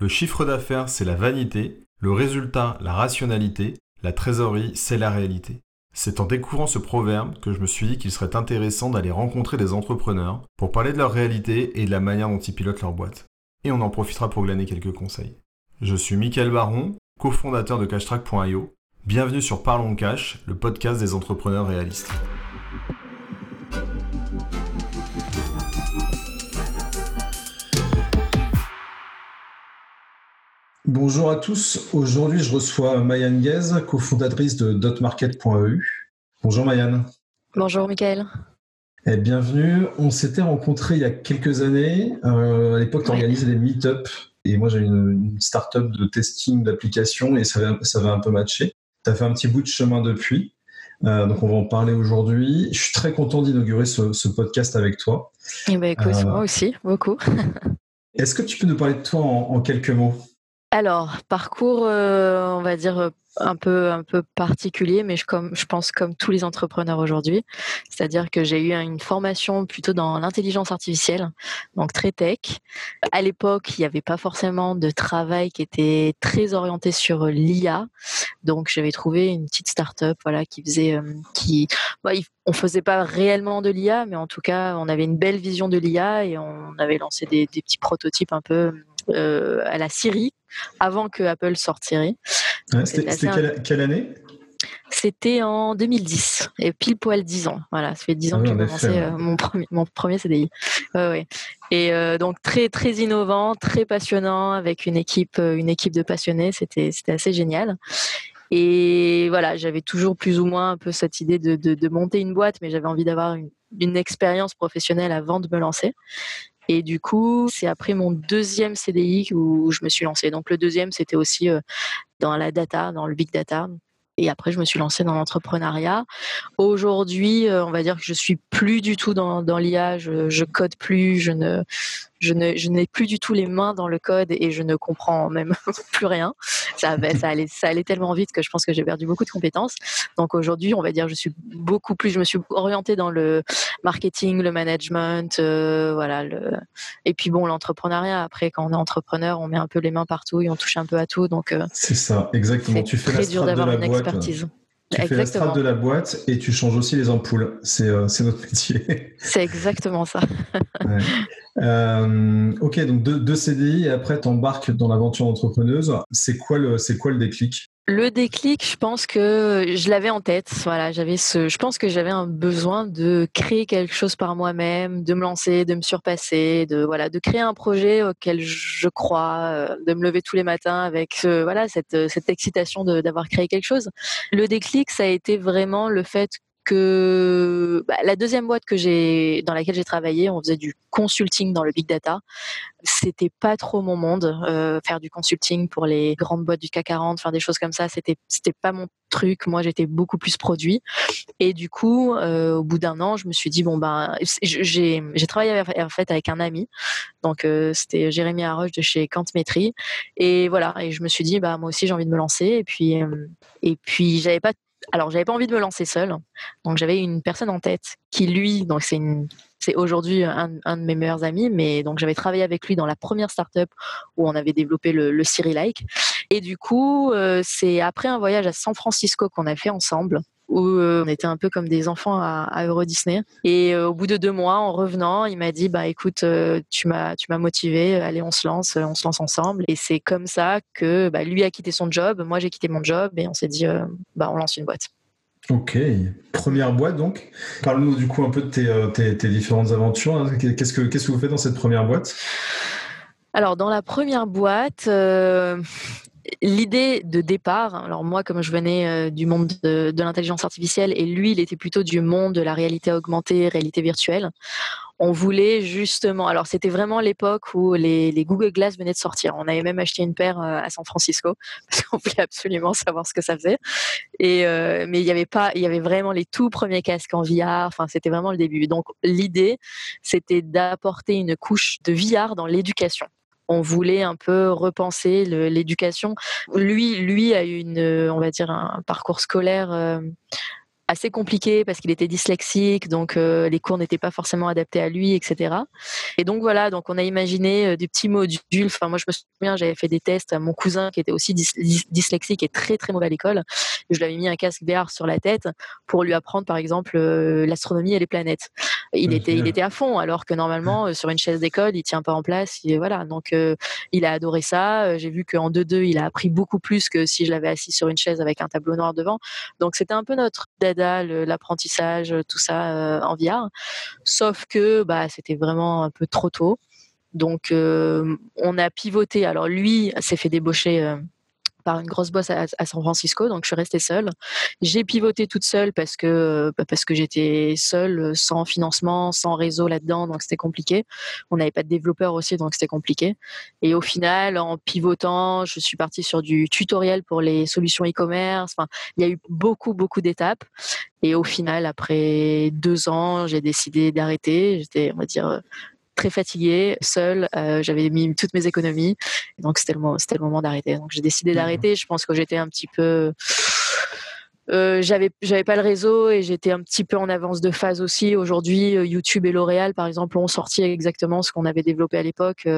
Le chiffre d'affaires, c'est la vanité, le résultat, la rationalité, la trésorerie, c'est la réalité. C'est en découvrant ce proverbe que je me suis dit qu'il serait intéressant d'aller rencontrer des entrepreneurs pour parler de leur réalité et de la manière dont ils pilotent leur boîte. Et on en profitera pour glaner quelques conseils. Je suis Michael Baron, cofondateur de cashtrack.io. Bienvenue sur Parlons Cash, le podcast des entrepreneurs réalistes. Bonjour à tous. Aujourd'hui, je reçois Mayan Guez, cofondatrice de dotmarket.eu. Bonjour Mayan. Bonjour Michael. Et bienvenue. On s'était rencontrés il y a quelques années. Euh, à l'époque, tu organisais des meet-up et moi j'ai une, une start-up de testing d'applications et ça avait, ça avait un peu matché. Tu as fait un petit bout de chemin depuis. Euh, donc on va en parler aujourd'hui. Je suis très content d'inaugurer ce, podcast avec toi. Et eh ben, écoute, euh, moi aussi, beaucoup. Est-ce que tu peux nous parler de toi en quelques mots? Alors, parcours, euh, on va dire euh, un peu un peu particulier, mais je, comme, je pense comme tous les entrepreneurs aujourd'hui, c'est-à-dire que j'ai eu une formation plutôt dans l'intelligence artificielle, donc très tech. À l'époque, il n'y avait pas forcément de travail qui était très orienté sur l'IA, donc j'avais trouvé une petite start-up, voilà, qui faisait, euh, qui, bah, on faisait pas réellement de l'IA, mais en tout cas, on avait une belle vision de l'IA et on avait lancé des, des petits prototypes un peu euh, à la Syrie avant que Apple sorte Siri. c'était quelle, année? C'était en 2010 et pile poil 10 ans. Voilà, ça fait 10 ans ah que j'ai commencé euh, mon, premier, mon premier CDI. Et euh, donc très très innovant, très passionnant avec une équipe une équipe de passionnés. C'était assez génial. Et voilà, j'avais toujours plus ou moins un peu cette idée de, de, monter une boîte, mais j'avais envie d'avoir une, une expérience professionnelle avant de me lancer. Et du coup, c'est après mon deuxième CDI où je me suis lancée. Donc le deuxième, c'était aussi euh, dans la data, dans le big data. Et après, je me suis lancée dans l'entrepreneuriat. Aujourd'hui, euh, on va dire que je suis plus du tout dans, l'IA. Je, je code plus. Je ne, je ne, je n'ai plus du tout les mains dans le code et je ne comprends même plus rien. Ça, ça, allait, ça allait tellement vite que je pense que j'ai perdu beaucoup de compétences. Donc aujourd'hui, on va dire, je suis beaucoup plus, je me suis orientée dans le marketing, le management, euh, voilà. Le... Et puis bon, l'entrepreneuriat. Après, quand on est entrepreneur, on met un peu les mains partout et on touche un peu à tout. Donc euh, c'est ça, exactement. Tu fais très dur d'avoir une expertise. Tu fais la strate de la boîte et tu changes aussi les ampoules. C'est euh, notre métier. C'est exactement ça. Euh, ok, donc deux, deux CDI et après tu embarques dans l'aventure entrepreneuse. C'est quoi, le, quoi le déclic? Le déclic, je pense que je l'avais en tête. Voilà, j'avais ce, je pense que j'avais un besoin de créer quelque chose par moi-même, de me lancer, de me surpasser, de voilà, de créer un projet auquel je crois, euh, de me lever tous les matins avec voilà cette, cette excitation d'avoir créé quelque chose. Le déclic, ça a été vraiment le fait que bah, la deuxième boîte que j'ai dans laquelle j'ai travaillé, on faisait du consulting dans le big data. C'était pas trop mon monde. Euh, faire du consulting pour les grandes boîtes du CAC 40, faire des choses comme ça, c'était c'était pas mon truc. Moi, j'étais beaucoup plus produit. Et du coup, euh, au bout d'un an, je me suis dit bon ben, j'ai j'ai travaillé en fait avec un ami. Donc euh, c'était Jérémy Arroche de chez Quantmetry. Et voilà. Et je me suis dit bah moi aussi j'ai envie de me lancer. Et puis et puis j'avais pas alors j'avais pas envie de me lancer seule, donc j'avais une personne en tête qui lui, donc c'est aujourd'hui un, de mes meilleurs amis, mais donc j'avais travaillé avec lui dans la première startup où on avait développé le, le Siri Like, et du coup euh, c'est après un voyage à San Francisco qu'on a fait ensemble où euh, on était un peu comme des enfants à, Euro Disney. Et euh, au bout de deux mois, en revenant, il m'a dit bah écoute, euh, tu m'as tu m'as motivé, allez on se lance, on se lance ensemble. Et c'est comme ça que bah, lui a quitté son job, moi j'ai quitté mon job et on s'est dit bah on lance une boîte. Ok, première boîte donc. Parle-nous du coup un peu de tes, tes, différentes aventures. Hein. Qu'est-ce que qu'est-ce que vous faites dans cette première boîte? Alors dans la première boîte, l'idée de départ, alors moi comme je venais euh, du monde de, l'intelligence artificielle et lui il était plutôt du monde de la réalité augmentée, réalité virtuelle, on voulait justement, alors c'était vraiment l'époque où les, Google Glass venaient de sortir. On avait même acheté une paire euh, à San Francisco parce qu'on voulait absolument savoir ce que ça faisait. Euh, mais il y avait pas, il y avait vraiment les tout premiers casques en VR. Enfin, c'était vraiment le début. Donc l'idée, c'était d'apporter une couche de VR dans l'éducation on voulait un peu repenser l'éducation. Lui, lui a eu une, on va dire, un parcours scolaire euh, assez compliqué parce qu'il était dyslexique, donc les cours n'étaient pas forcément adaptés à lui, etc. Et donc voilà, donc on a imaginé des petits modules. Enfin, moi je me souviens, j'avais fait des tests à mon cousin qui était aussi dyslexique et très très mauvais à l'école. Je lui avais mis un casque VR sur la tête pour lui apprendre, par exemple, l'astronomie et les planètes. Il était, il était à fond, alors que normalement sur une chaise d'école, il tient pas en place. voilà, donc il a adoré ça. J'ai vu qu'en 2-2, il a appris beaucoup plus que si je l'avais assis sur une chaise avec un tableau noir devant. Donc c'était un peu notre dada, l'apprentissage, tout ça euh, en VR. Sauf que bah, c'était vraiment un peu trop tôt. Donc euh, on a pivoté. Alors lui s'est fait débaucher euh, par une grosse bosse à, San Francisco, donc je suis restée seule. J'ai pivoté toute seule parce que bah, parce que j'étais seule, sans financement, sans réseau là-dedans, donc c'était compliqué. On n'avait pas de développeur aussi, donc c'était compliqué. Et au final, en pivotant, je suis partie sur du tutoriel pour les solutions e-commerce. Il y a eu beaucoup beaucoup d'étapes. Et au final, après deux ans, j'ai décidé d'arrêter. J'étais, on va dire, très fatiguée, seule. Euh, j'avais mis toutes mes économies. Donc c'était le, c'était le moment d'arrêter. Donc j'ai décidé d'arrêter. Je pense que j'étais un petit peu. Euh, j'avais j'avais pas le réseau et j'étais un petit peu en avance de phase aussi. Aujourd'hui, euh, YouTube et L'Oréal, par exemple, ont sorti exactement ce qu'on avait développé à l'époque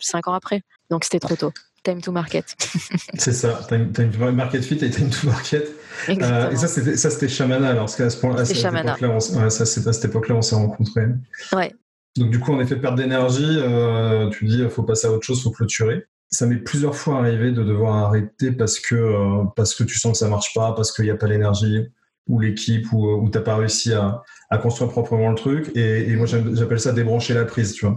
cinq ans après. Donc c'était trop tôt. Time to market. c'est ça, time, to market fit et time to market. et ça, c'était, ça, c'était Shamana. Alors, qu'à ce point-là, c'est à cette époque-là, on s'est rencontrés. Ouais. Donc du coup, en effet, perte d'énergie, euh, tu dis, faut passer à autre chose, faut clôturer. Ça m'est plusieurs fois arrivé de devoir arrêter parce que, euh, parce que tu sens que ça marche pas, parce qu'il n'y a pas l'énergie ou l'équipe ou, ou tu n'as pas réussi à, à, construire proprement le truc. Et, et moi, j'appelle ça débrancher la prise, tu vois.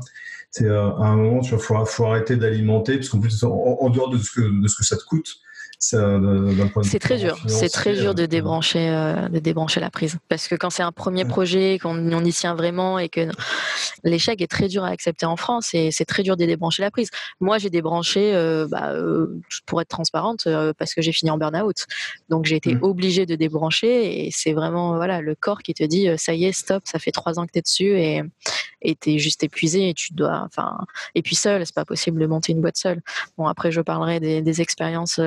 C'est euh, à un moment, tu vois, faut, faut arrêter d'alimenter, parce qu'en plus, en, dehors de ce, que, de ce que ça te coûte, c'est très dur. C'est très dur de débrancher, euh, de débrancher la prise. Parce que quand c'est un premier projet, qu'on on y tient vraiment et que l'échec est très dur à accepter en France et c'est très dur de débrancher la prise. Moi, j'ai débranché, euh, bah, euh, pour être transparente, parce que j'ai fini en burn-out. Donc, j'ai été mmh. obligée de débrancher et c'est vraiment voilà le corps qui te dit ça y est, stop, ça fait trois ans que tu es dessus et et es juste épuisé et tu dois, enfin, et puis seul, c'est pas possible de monter une boîte seule. Bon, après, je parlerai des, des expériences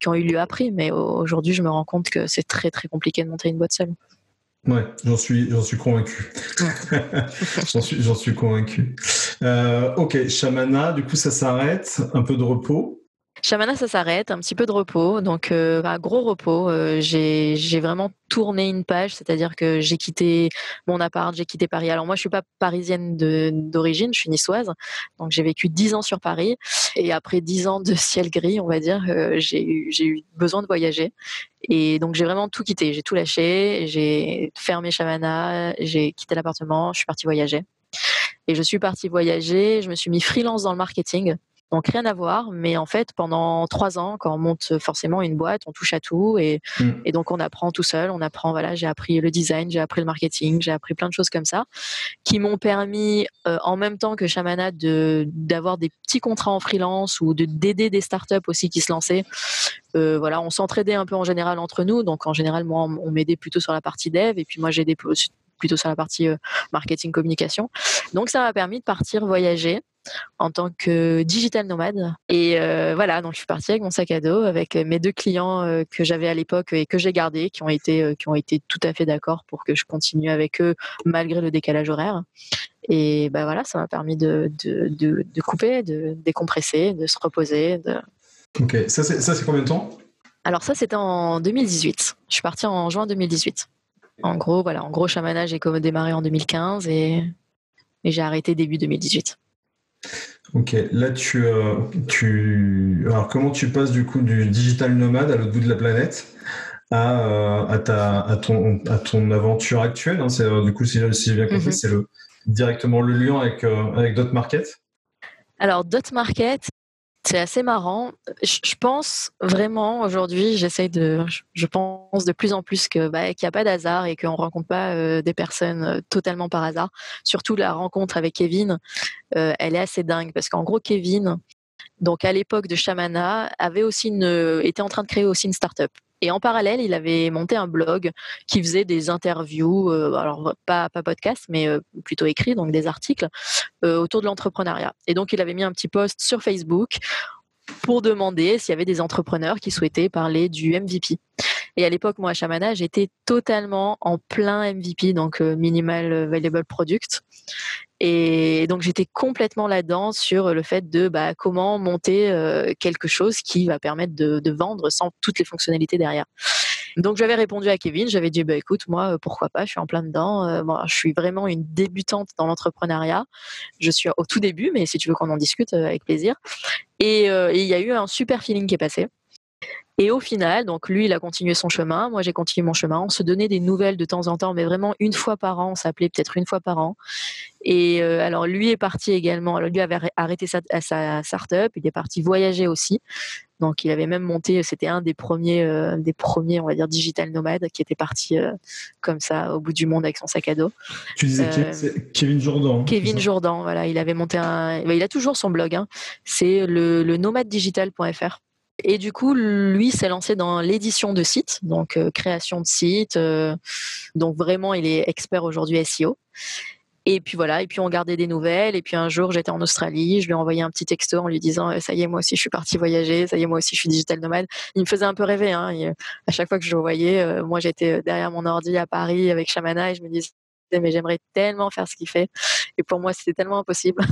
qui ont eu lieu après. Mais aujourd'hui, je me rends compte que c'est très très compliqué de monter une boîte seule. Ouais, j'en suis, j'en suis convaincu. j'en suis, j'en suis convaincu. Euh, ok, Shamana, du coup, ça s'arrête. Un peu de repos. Shamana, ça s'arrête, un petit peu de repos, donc euh, bah, gros repos. Euh, j'ai vraiment tourné une page, c'est-à-dire que j'ai quitté mon appart, j'ai quitté Paris. Alors moi, je suis pas parisienne d'origine, je suis niçoise, donc j'ai vécu dix ans sur Paris, et après dix ans de ciel gris, on va dire, euh, j'ai eu besoin de voyager, et donc j'ai vraiment tout quitté, j'ai tout lâché, j'ai fermé Shamana, j'ai quitté l'appartement, je suis partie voyager. Et je suis partie voyager, je me suis mis freelance dans le marketing. Donc rien à voir, mais en fait pendant trois ans, quand on monte forcément une boîte, on touche à tout et, mm. et donc on apprend tout seul. On apprend, voilà, j'ai appris le design, j'ai appris le marketing, j'ai appris plein de choses comme ça, qui m'ont permis euh, en même temps que Shamana de d'avoir des petits contrats en freelance ou de d'aider des startups aussi qui se lançaient. Euh, voilà, on s'entraidait un peu en général entre nous. Donc en général, moi, on m'aidait plutôt sur la partie dev et puis moi j'aidais plutôt sur la partie euh, marketing communication. Donc ça m'a permis de partir voyager en tant que digital nomade. Et euh, voilà, donc je suis partie avec mon sac à dos, avec mes deux clients euh, que j'avais à l'époque et que j'ai gardés, qui ont été euh, qui ont été tout à fait d'accord pour que je continue avec eux malgré le décalage horaire. Et ben voilà, ça m'a permis de, de, de, couper, de décompresser, de se reposer. Ok, ça c'est combien de temps? Alors ça c'était en 2018. Je suis partie en juin 2018. En gros, voilà, en gros, Chamana, j'ai démarré en 2015 et, et j'ai arrêté début 2018. Ok, là tu, euh, tu, alors comment tu passes du coup du digital nomade à l'autre bout de la planète à, euh, à, ta, à, ton, à ton aventure actuelle hein, c'est, euh, Du coup, si, si j'ai bien compris, mhm. c'est le, directement le lien avec, avec Dot Market Alors, Dot Market, c'est assez marrant. Je pense vraiment aujourd'hui, j'essaye de, je pense de plus en plus bah, qu'il n'y a pas d'hasard et qu'on rencontre pas euh, des personnes euh, totalement par hasard. Surtout la rencontre avec Kevin, euh, elle est assez dingue parce qu'en gros Kevin, donc à l'époque de Shamana, avait aussi une, était en train de créer aussi une start-up. Et en parallèle, il avait monté un blog qui faisait des interviews, euh, alors pas, pas podcast, mais euh, plutôt écrit, donc des articles euh, autour de l'entrepreneuriat. Et donc, il avait mis un petit post sur Facebook pour demander s'il y avait des entrepreneurs qui souhaitaient parler du MVP. Et à l'époque, moi, à Shamana, j'étais totalement en plein MVP, donc Minimal Valuable Product. Et donc j'étais complètement là-dedans sur le fait de bah, comment monter quelque chose qui va permettre de, vendre sans toutes les fonctionnalités derrière. Donc j'avais répondu à Kevin, j'avais dit bah écoute moi pourquoi pas, je suis en plein dedans. je suis vraiment une débutante dans l'entrepreneuriat. Je suis au tout début, mais si tu veux qu'on en discute avec plaisir. Et il y a eu un super feeling qui est passé. Et au final, donc lui, il a continué son chemin, moi j'ai continué mon chemin. On se donnait des nouvelles de temps en temps, mais vraiment une fois par an. On s'appelait peut-être une fois par an. Et euh, alors lui est parti également. Alors lui avait arrêté sa, sa start-up. Il est parti voyager aussi. Donc il avait même monté. C'était un des premiers, euh, des premiers, on va dire, digital nomades qui était parti euh, comme ça au bout du monde avec son sac à dos. Tu disais Kevin Jourdan. Kevin Jourdan, voilà. Il avait monté un. Il a toujours son blog. Hein. C'est le, le nomadedigital.fr. Et du coup, lui s'est lancé dans l'édition de sites, donc euh, création de sites. Euh, donc vraiment, il est expert aujourd'hui SEO. Et puis voilà, et puis on gardait des nouvelles. Et puis un jour, j'étais en Australie, je lui ai envoyé un petit texto en lui disant euh, Ça y est, moi aussi, je suis partie voyager, ça y est, moi aussi, je suis digital nomade. Il me faisait un peu rêver. Hein. à chaque fois que je le voyais, moi, j'étais derrière mon ordi à Paris avec Shamana et je me disais mais j'aimerais tellement faire ce qu'il fait. Et pour moi, c'était tellement impossible.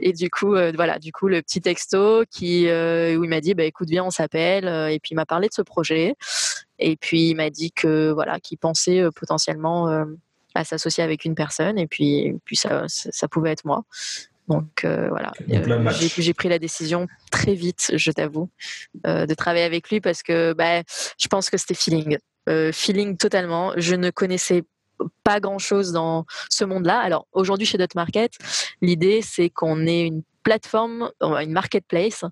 et du coup, euh, voilà, du coup, le petit texto qui, euh, où il m'a dit, bah, écoute, viens, on s'appelle. Euh, et puis, il m'a parlé de ce projet. Et puis, il m'a dit que, voilà, qu'il pensait potentiellement à s'associer avec une personne. Et puis, puis ça, ça, pouvait être moi. Donc voilà, j'ai pris la décision très vite, je t'avoue, de travailler avec lui parce que bah, je pense que c'était feeling. feeling totalement. Je ne connaissais pas grand-chose dans ce monde-là. Alors aujourd'hui chez Dot Market, l'idée c'est qu'on ait une plateforme, une marketplace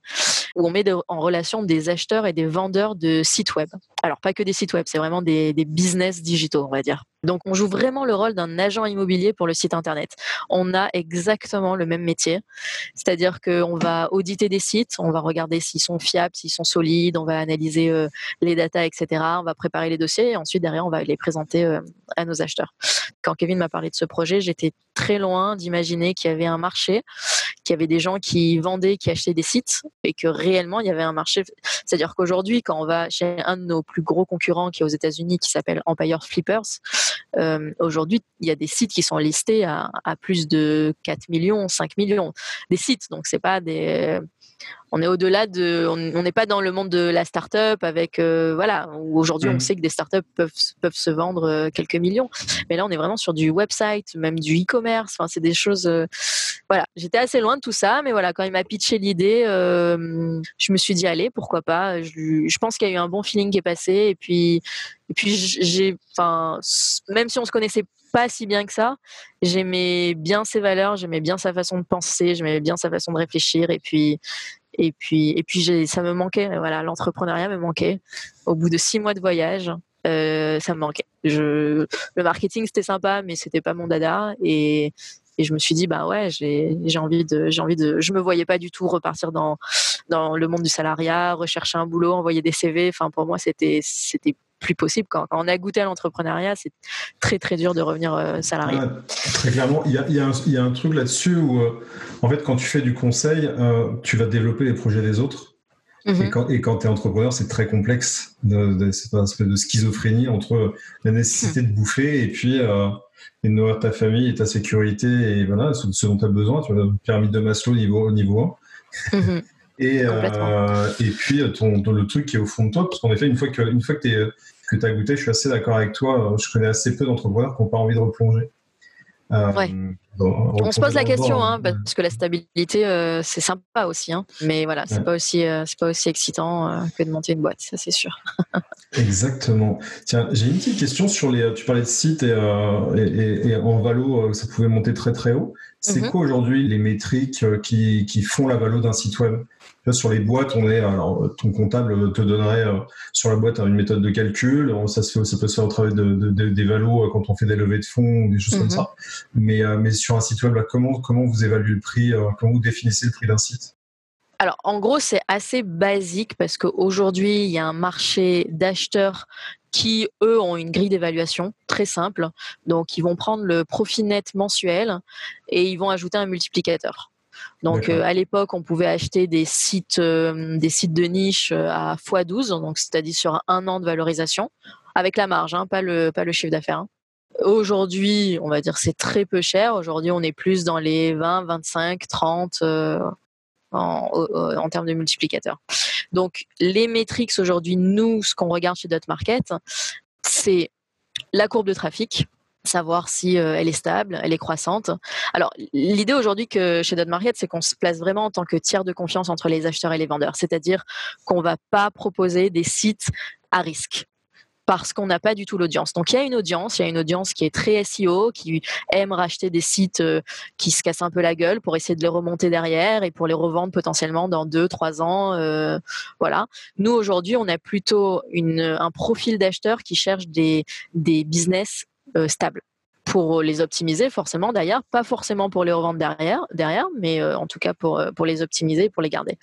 où on met en relation des acheteurs et des vendeurs de sites web. Alors pas que des sites web, c'est vraiment des, business digitaux, on va dire. Donc on joue vraiment le rôle d'un agent immobilier pour le site internet. On a exactement le même métier, c'est-à-dire qu'on va auditer des sites, on va regarder s'ils sont fiables, s'ils sont solides, on va analyser euh, les datas, etc. On va préparer les dossiers et ensuite derrière on va les présenter euh, à nos acheteurs. Quand Kevin m'a parlé de ce projet, j'étais très loin d'imaginer qu'il y avait un marché, qu'il y avait des gens qui vendaient, qui achetaient des sites et que réellement il y avait un marché. C'est-à-dire qu'aujourd'hui, quand on va chez un de nos plus gros concurrents qui est aux États-Unis, qui s'appelle Empire Flippers, euh, aujourd'hui, il y a des sites qui sont listés à, plus de 4 millions, 5 millions. Des sites, donc c'est pas des on est au-delà de, on n'est pas dans le monde de la start-up avec, euh, voilà, où aujourd'hui on mmh. sait que des start-up peuvent, peuvent se vendre euh, quelques millions. Mais là, on est vraiment sur du website, même du e-commerce. Enfin, c'est des choses, euh, voilà. J'étais assez loin de tout ça, mais voilà, quand il m'a pitché l'idée, je me suis dit, allez, pourquoi pas? Je, pense qu'il y a eu un bon feeling qui est passé. Et puis, et puis j'ai, enfin, même si on se connaissait pas si bien que ça. J'aimais bien ses valeurs, j'aimais bien sa façon de penser, j'aimais bien sa façon de réfléchir. Et puis, et puis, et puis ça me manquait. Voilà, l'entrepreneuriat me manquait. Au bout de six mois de voyage, euh, ça me manquait. Je, le marketing c'était sympa, mais c'était pas mon dada. Et, et je me suis dit bah ouais, j'ai envie de, j'ai envie de. Je me voyais pas du tout repartir dans dans le monde du salariat, rechercher un boulot, envoyer des CV. Enfin pour moi c'était c'était plus possible. Quand, on a goûté à l'entrepreneuriat, c'est très très dur de revenir euh, salarié. très clairement, il y a, y a, un truc là-dessus où, euh, en fait, quand tu fais du conseil, euh, tu vas développer les projets des autres. Mhm. Et quand, tu es entrepreneur, c'est très complexe. c'est un espèce de schizophrénie entre la nécessité de bouffer et puis de nourrir ta famille et ta sécurité et voilà, ce, dont tu as besoin. Tu vois, pyramide de Maslow niveau, niveau 1. Mhm. Et, et puis ton, le truc qui est au fond de toi, parce qu'en effet, une fois que, une fois que tu que as goûté. Je suis assez d'accord avec toi. Je connais assez peu d'entrepreneurs qui n'ont pas envie de replonger. Euh, on se pose la question, hein, parce que la stabilité, euh, c'est sympa aussi. Hein. mais voilà, c'est pas aussi, euh, c'est pas aussi excitant que de monter une boîte, ça c'est sûr. Exactement. Tiens, j'ai une petite question sur les. Tu parlais de sites et, et, en valo, ça pouvait monter très très haut. C'est mm-hmm. quoi aujourd'hui les métriques qui, qui font la valo d'un site web? Sur les boîtes, on est, alors, ton comptable te donnerait euh, sur la boîte une méthode de calcul. Ça, se fait, ça peut se faire au travers de, des valos euh, quand on fait des levées de fonds ou des choses comme mhm. ça. Mais, euh, mais sur un site web, comment, comment vous évaluez le prix Comment vous définissez le prix d'un site? Alors, en gros, c'est assez basique parce qu'aujourd'hui, il y a un marché d'acheteurs qui, eux, ont une grille d'évaluation très simple. Donc, ils vont prendre le profit net mensuel et ils vont ajouter un multiplicateur. Donc à l'époque, on pouvait acheter des sites, des sites de niche à x12, donc c'est-à-dire sur un an de valorisation, avec la marge, hein, pas le pas le chiffre d'affaires. Hein. Aujourd'hui, on va dire c'est très peu cher. Aujourd'hui, on est plus dans les 20, 25, 30 en, termes de multiplicateurs. Donc, les métriques aujourd'hui, nous, ce qu'on regarde chez Dotmarket, c'est la courbe de trafic, savoir si euh, elle est stable, elle est croissante. Alors, l'idée aujourd'hui que chez Dotmarket, c'est qu'on se place vraiment en tant que tiers de confiance entre les acheteurs et les vendeurs. C'est-à-dire qu'on ne va pas proposer des sites à risque parce qu'on n'a pas du tout l'audience. Donc il y a une audience, il y a une audience qui est très SEO, qui aime racheter des sites euh, qui se cassent un peu la gueule pour essayer de les remonter derrière et pour les revendre potentiellement dans deux, trois ans. Euh, voilà. Nous aujourd'hui, on a plutôt un profil d'acheteurs qui cherche des, des business stables pour les optimiser forcément d'ailleurs, pas forcément pour les revendre derrière, derrière mais en tout cas pour, pour les optimiser pour les garder.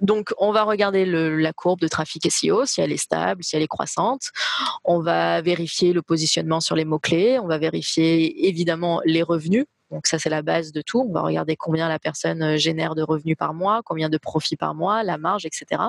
Donc, on va regarder la courbe de trafic SEO, si elle est stable, si elle est croissante. On va vérifier le positionnement sur les mots-clés. On va vérifier évidemment les revenus. Donc ça, c'est la base de tout. On va regarder combien la personne euh, génère de revenus par mois, combien de profits par mois, la marge, etc.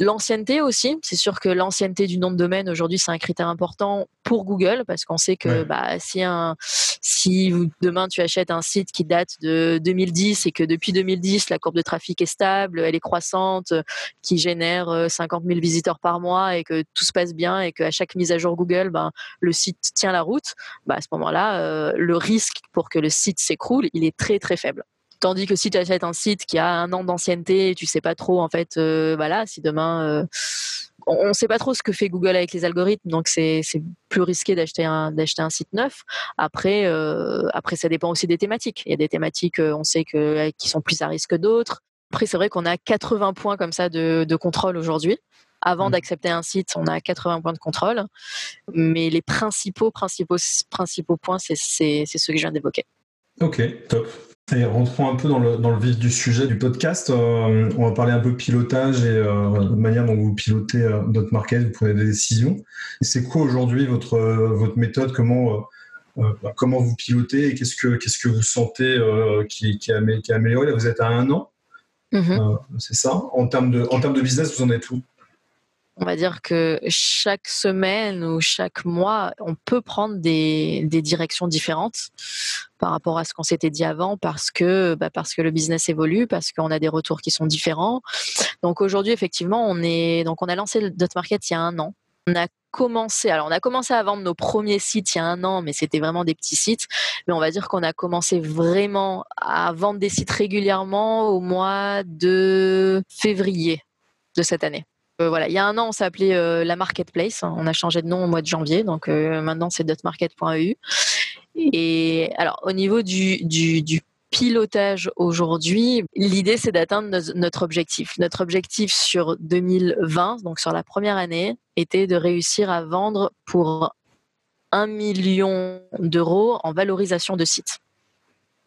L'ancienneté aussi, c'est sûr que l'ancienneté du nom de domaine aujourd'hui c'est un critère important pour Google parce qu'on sait que bah, si, un, si demain tu achètes un site qui date de 2010 et que depuis 2010 la courbe de trafic est stable, elle est croissante, qui génère 50 euh, 000 visiteurs par mois et que tout se passe bien et qu'à chaque mise à jour Google, ben, le site tient la route, bah, à ce moment-là, euh, le risque pour que le site s'écroule, il est très très faible. Tandis que si tu achètes un site qui a un an d'ancienneté, tu sais pas trop en fait, euh, voilà, si demain euh, on ne sait pas trop ce que fait Google avec les algorithmes, donc c'est plus risqué d'acheter un, d'acheter un site neuf. Après, euh, après, ça dépend aussi des thématiques. Il y a des thématiques, on sait que, qui sont plus à risque que d'autres. Après, c'est vrai qu'on a 80 points comme ça de, de contrôle aujourd'hui. Avant mmh. d'accepter un site, on a 80 points de contrôle. Mais les principaux, principaux, principaux points, c'est ceux que je viens d'évoquer. Ok, top. Et rentrons un peu dans le, dans le vif du sujet du podcast. Euh, on va parler un peu pilotage et euh, de manière dont vous pilotez euh, notre market, vous prenez des décisions. C'est quoi aujourd'hui votre, votre méthode? Comment, bah, comment vous pilotez et qu'est-ce que, qu'est-ce que vous sentez qui, qui, a, qui a amélioré? Là, vous êtes à un an, mm-hmm. c'est ça en termes, de, en termes de business, vous en êtes où? On va dire que chaque semaine ou chaque mois, on peut prendre des, directions différentes par rapport à ce qu'on s'était dit avant parce que, bah, parce que le business évolue, parce qu'on a des retours qui sont différents. Donc aujourd'hui, effectivement, on est, donc on a lancé Dot Market il y a un an. On a commencé, alors on a commencé à vendre nos premiers sites il y a un an, mais c'était vraiment des petits sites. Mais on va dire qu'on a commencé vraiment à vendre des sites régulièrement au mois de février de cette année. Euh, voilà, il y a un an, on s'appelait euh, la Marketplace. On a changé de nom au mois de janvier, donc euh, maintenant c'est dotmarket.eu. Et alors, au niveau du, du, pilotage aujourd'hui, l'idée c'est d'atteindre notre objectif. Notre objectif sur 2020, donc sur la première année, était de réussir à vendre pour un million d'euros en valorisation de sites.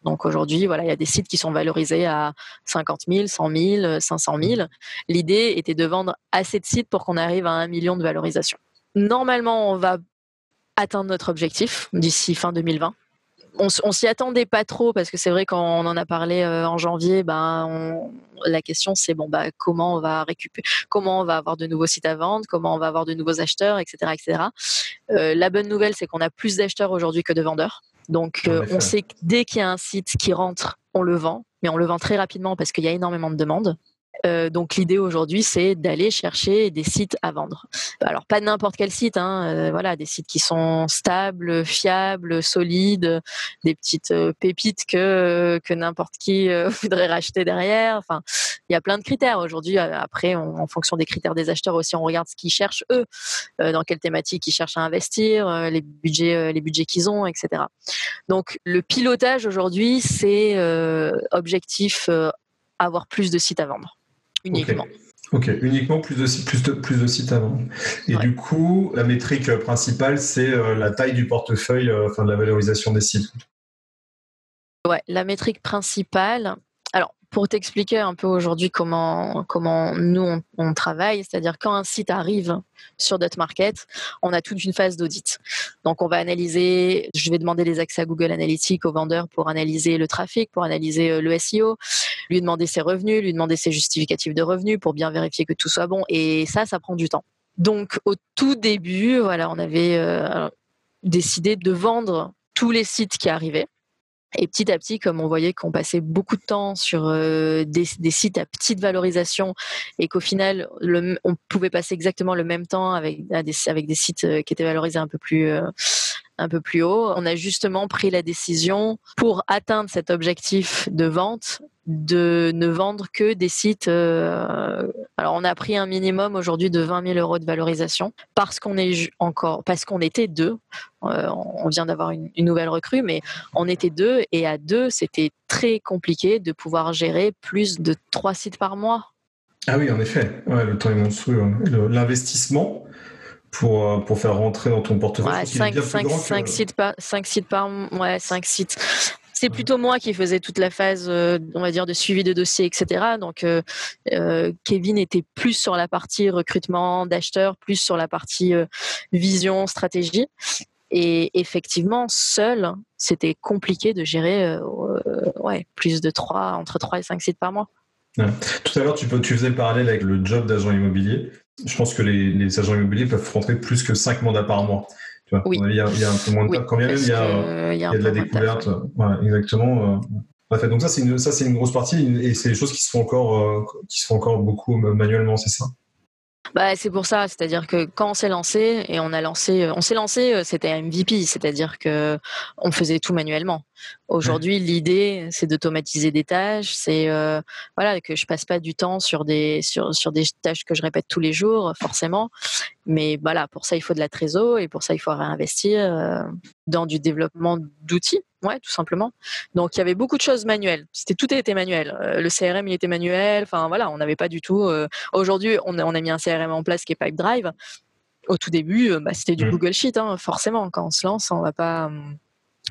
Donc aujourd'hui, voilà, il y a des sites qui sont valorisés à 50 000, 100 000, 500 000. L'idée était de vendre assez de sites pour qu'on arrive à un million de valorisation. Normalement, on va atteindre notre objectif d'ici fin 2020. On, on s'y attendait pas trop parce que c'est vrai quand on en a parlé euh, en janvier, ben la question c'est bon bah comment on va récupérer, comment on va avoir de nouveaux sites à vendre, comment on va avoir de nouveaux acheteurs, etc., etc. Euh, la bonne nouvelle c'est qu'on a plus d'acheteurs aujourd'hui que de vendeurs. Donc, euh, on sait que dès qu'il y a un site qui rentre, on le vend, mais on le vend très rapidement parce qu'il y a énormément de demandes. Euh, donc l'idée aujourd'hui, c'est d'aller chercher des sites à vendre. Alors pas n'importe quel site, hein, euh, voilà, des sites qui sont stables, fiables, solides, des petites euh, pépites que n'importe qui voudrait racheter derrière. Enfin, il y a plein de critères aujourd'hui. Après, en fonction des critères des acheteurs aussi, on regarde ce qu'ils cherchent eux, dans quelle thématique ils cherchent à investir, les budgets, les budgets qu'ils ont, etc. Donc le pilotage aujourd'hui, c'est objectif avoir plus de sites à vendre uniquement. Ok, uniquement plus de, plus, de, plus de sites à vendre. Et du coup, la métrique principale, c'est euh, la taille du portefeuille, euh, enfin de la valorisation des sites. Ouais, la métrique principale. Pour t'expliquer un peu aujourd'hui comment, comment nous on, travaille, c'est-à-dire quand un site arrive sur Market, on a toute une phase d'audit. Donc on va analyser, je vais demander les accès à Google Analytics au vendeur pour analyser le trafic, pour analyser euh, le SEO, lui demander ses revenus, lui demander ses justificatifs de revenus pour bien vérifier que tout soit bon. Et ça, ça prend du temps. Donc au tout début, voilà, on avait euh, décidé de vendre tous les sites qui arrivaient. Et petit à petit, comme on voyait qu'on passait beaucoup de temps sur euh, des, sites à petite valorisation et qu'au final, on pouvait passer exactement le même temps avec, des, avec des sites euh, qui étaient valorisés un peu plus, un peu plus haut, on a justement pris la décision pour atteindre cet objectif de vente de ne vendre que des sites. Euh, alors, on a pris un minimum aujourd'hui de 20 000 euros de valorisation parce qu'on est encore, parce qu'on était deux. Euh, on vient d'avoir une, nouvelle recrue, mais on était deux et à deux, c'était très compliqué de pouvoir gérer plus de trois sites par mois. Ah oui, en effet, le temps est monstrueux. Hein. L'investissement pour, euh, pour faire rentrer dans ton portefeuille. 5, sites par, 5 sites par ouais, 5 sites c'est plutôt moi qui faisais toute la phase, euh, on va dire, de suivi de dossier, etc. Donc, euh, euh, Kevin était plus sur la partie recrutement d'acheteurs, plus sur la partie vision, stratégie. Et effectivement, seul, c'était compliqué de gérer ouais, plus de 3, entre 3 et 5 sites par mois. Tout à l'heure, tu, tu faisais le parallèle avec le job d'agent immobilier. Je pense que les, les agents immobiliers peuvent rentrer plus que 5 mandats par mois oui. il, y a, un peu moins de temps. Quand même, il y a, de la découverte. exactement. Euh. Donc ça, c'est une, ça, c'est une grosse partie et c'est des choses qui se font encore, euh, qui se font encore beaucoup manuellement, c'est ça? Bah, c'est pour ça, c'est-à-dire que quand on s'est lancé et on a lancé, on s'est lancé, euh, c'était MVP, c'est-à-dire que on faisait tout manuellement. Aujourd'hui, l'idée, c'est d'automatiser des tâches, c'est euh, voilà que je passe pas du temps sur des sur, sur des tâches que je répète tous les jours, forcément. Mais voilà, pour ça, il faut de la trésor et pour ça, il faut réinvestir euh, dans du développement d'outils, ouais, tout simplement. Donc, il y avait beaucoup de choses manuelles. C'était tout était manuel. Euh, le CRM, il était manuel. Enfin, voilà, on n'avait pas du tout. Aujourd'hui, on a, on a mis un CRM en place qui est Pipedrive. Au tout début, bah, c'était du mmh. Google Sheet, hein, forcément. Quand on se lance, on va pas hum,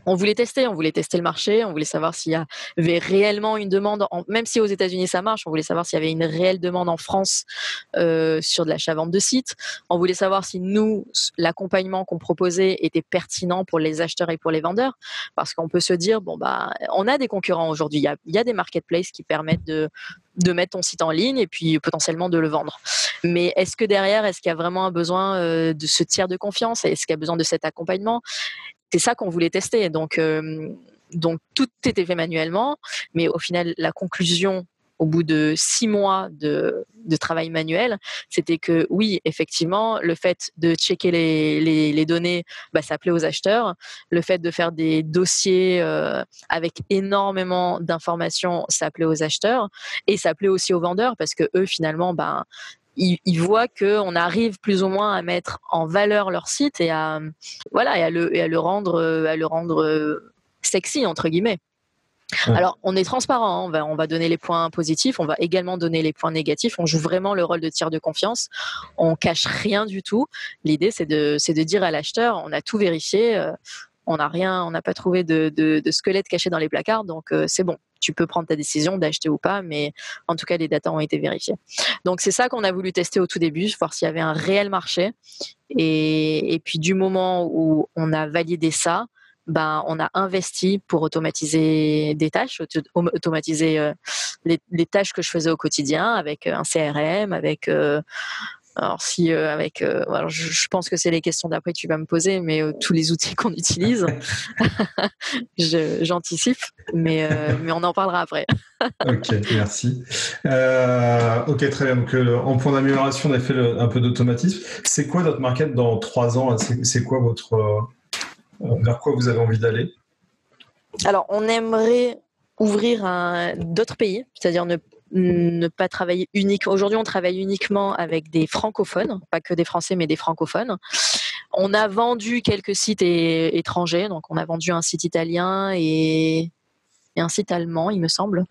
on voulait tester, on voulait tester le marché, on voulait savoir s'il y avait réellement une demande, même si aux États-Unis ça marche, on voulait savoir s'il y avait une réelle demande en France euh, sur de l'achat-vente de sites. On voulait savoir si nous, l'accompagnement qu'on proposait était pertinent pour les acheteurs et pour les vendeurs, parce qu'on peut se dire bon bah, on a des concurrents aujourd'hui, il y a, des marketplaces qui permettent de, de mettre ton site en ligne et puis potentiellement de le vendre. Mais est-ce que derrière, est-ce qu'il y a vraiment un besoin euh, de ce tiers de confiance? Est-ce qu'il y a besoin de cet accompagnement? C'est ça qu'on voulait tester. Donc, euh, donc tout était fait manuellement, mais au final, la conclusion au bout de six mois de, travail manuel, c'était que oui, effectivement, le fait de checker les, données, bah, ça plaît aux acheteurs. Le fait de faire des dossiers euh, avec énormément d'informations, ça plaît aux acheteurs. Et ça plaît aussi aux vendeurs parce que eux, finalement, ben, ils, voient qu'on arrive plus ou moins à mettre en valeur leur site et à, voilà, et à, le, et à le rendre, à le rendre euh, sexy, entre guillemets. Alors, on est transparent, hein. on va, on va donner les points positifs, on va également donner les points négatifs. On joue vraiment le rôle de tir de confiance. On cache rien du tout. L'idée, c'est de, de dire à l'acheteur, on a tout vérifié, euh, on n'a rien, on n'a pas trouvé de, de, squelette caché dans les placards, donc euh, c'est bon tu peux prendre ta décision d'acheter ou pas, mais en tout cas, les datas ont été vérifiées. Donc, c'est ça qu'on a voulu tester au tout début, voir s'il y avait un réel marché. Et, puis, du moment où on a validé ça, ben, on a investi pour automatiser des tâches, automatiser euh, les, tâches que je faisais au quotidien avec un CRM, avec euh, alors si euh, avec, euh, alors je, pense que c'est les questions d'après que tu vas me poser, mais euh, tous les outils qu'on utilise, j'anticipe, mais mais on en parlera après. ok, merci. ok, très bien. Donc en point d'amélioration, on a fait un peu d'automatisme. C'est quoi notre market dans trois ans? C'est quoi votre vers quoi vous avez envie d'aller? Alors, on aimerait ouvrir d'autres pays, c'est-à-dire ne ne pas travailler uniquement. Aujourd'hui, on travaille uniquement avec des francophones, pas que des Français, mais des francophones. On a vendu quelques sites étrangers, donc on a vendu un site italien et, un site allemand, il me semble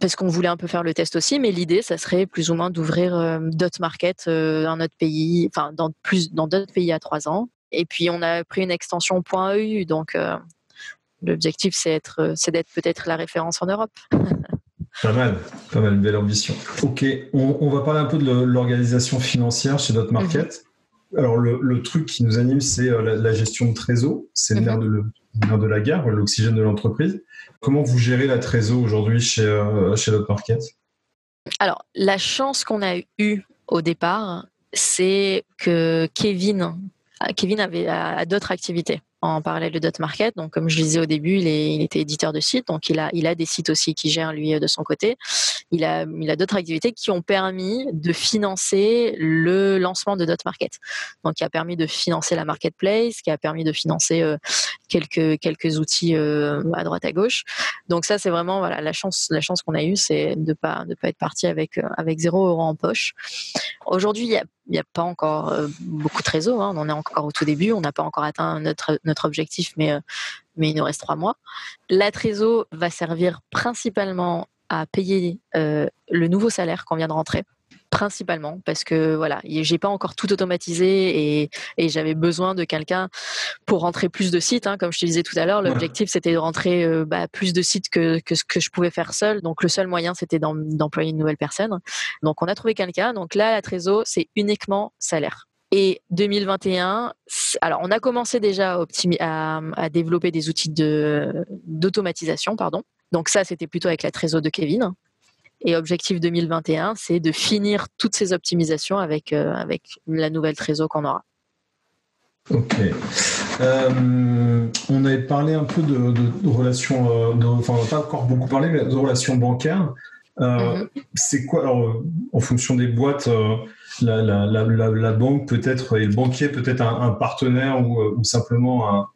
parce qu'on voulait un peu faire le test aussi, mais l'idée, ça serait plus ou moins d'ouvrir euh, d'autres markets euh, dans notre pays, enfin dans plus dans d'autres pays à trois ans. Et puis on a pris une extension .eu, donc euh, l'objectif c'est d'être peut-être la référence en Europe. Pas mal, pas mal, une belle ambition. Ok, on, va parler un peu de l'organisation financière chez notre market. Mhm. Alors, le, truc qui nous anime, c'est euh, la, gestion de trésor. C'est le, nerf mhm. de, de la guerre, l'oxygène de l'entreprise. Comment vous gérez la trésor aujourd'hui chez, euh, chez notre market? Alors, la chance qu'on a eue au départ, c'est que Kevin, Kevin avait d'autres activités en parallèle de Dot Market. Donc, comme je le disais au début, il, était éditeur de sites, donc il a, il a des sites aussi qui gère lui de son côté. Il a, il a d'autres activités qui ont permis de financer le lancement de Dot Market. Donc, qui a permis de financer la marketplace, qui a permis de financer euh, quelques, quelques outils euh, à droite à gauche. Donc, ça, c'est vraiment voilà, la chance, la chance qu'on a eue, c'est de pas, de pas être parti avec, euh, avec zéro euro en poche. Aujourd'hui, il y a il n'y a pas encore euh, beaucoup de réseaux. Hein. On en est encore au tout début. On n'a pas encore atteint notre, notre objectif, mais, mais il nous reste trois mois. La trésor va servir principalement à payer le nouveau salaire qu'on vient de rentrer principalement parce que voilà, j'ai pas encore tout automatisé et, et j'avais besoin de quelqu'un pour rentrer plus de sites. Hein. Comme je te disais tout à l'heure, l'objectif c'était de rentrer euh, bah, plus de sites que, que ce que je pouvais faire seul. Donc le seul moyen c'était d'employer une nouvelle personne. Donc on a trouvé quelqu'un. Donc là, la trésor, c'est uniquement salaire. Et 2021, alors on a commencé déjà à, à, développer des outils d'automatisation, pardon. Donc ça, c'était plutôt avec la trésor de Kevin. Et objectif 2021, c'est de finir toutes ces optimisations avec, euh, avec la nouvelle trésor qu'on aura. Ok. Euh, on avait parlé un peu de, relations, euh, enfin on n'a pas encore beaucoup parlé, mais de relations bancaires. Mhm. C'est quoi, alors, en fonction des boîtes, la, la, la, banque peut-être, et le banquier peut-être un, partenaire ou, ou simplement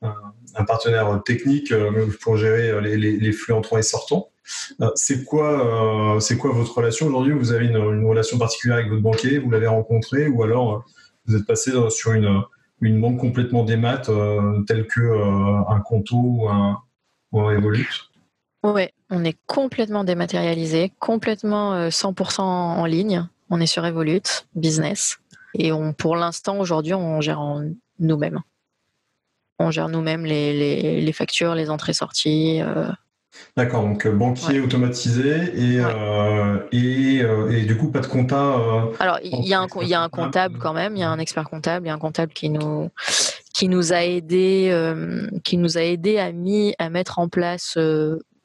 un, un, partenaire technique pour gérer les, les, les flux entrants et sortants. Euh, c'est quoi, euh, c'est quoi votre relation aujourd'hui? Vous avez une, relation particulière avec votre banquier Vous l'avez rencontré ou alors euh, vous êtes passé sur une, banque complètement démat telle que un Conto ou un, ou un Revolut? Oui, on est complètement dématérialisé, complètement 100% en ligne. On est sur Revolut Business et on, pour l'instant aujourd'hui on gère nous-mêmes. On gère nous-mêmes les, les, factures, les entrées-sorties. D'accord, donc euh, banquier automatisé et, euh, et, euh, et, du coup pas de compta. Alors il y, a un, y a un comptable. quand même, il y a un expert comptable, il y a un comptable qui nous qui nous a aidé, qui nous a aidé à, mis, à mettre en place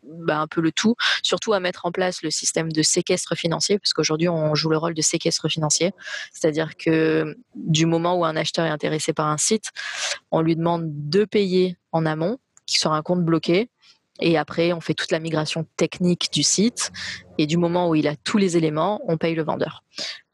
bah, un peu le tout, surtout à mettre en place le système de séquestre financier, parce qu'aujourd'hui on joue le rôle de séquestre financier, c'est-à-dire que du moment où un acheteur est intéressé par un site, on lui demande de payer en amont, qui sera un compte bloqué, et après, on fait toute la migration technique du site. Et du moment où il a tous les éléments, on paye le vendeur.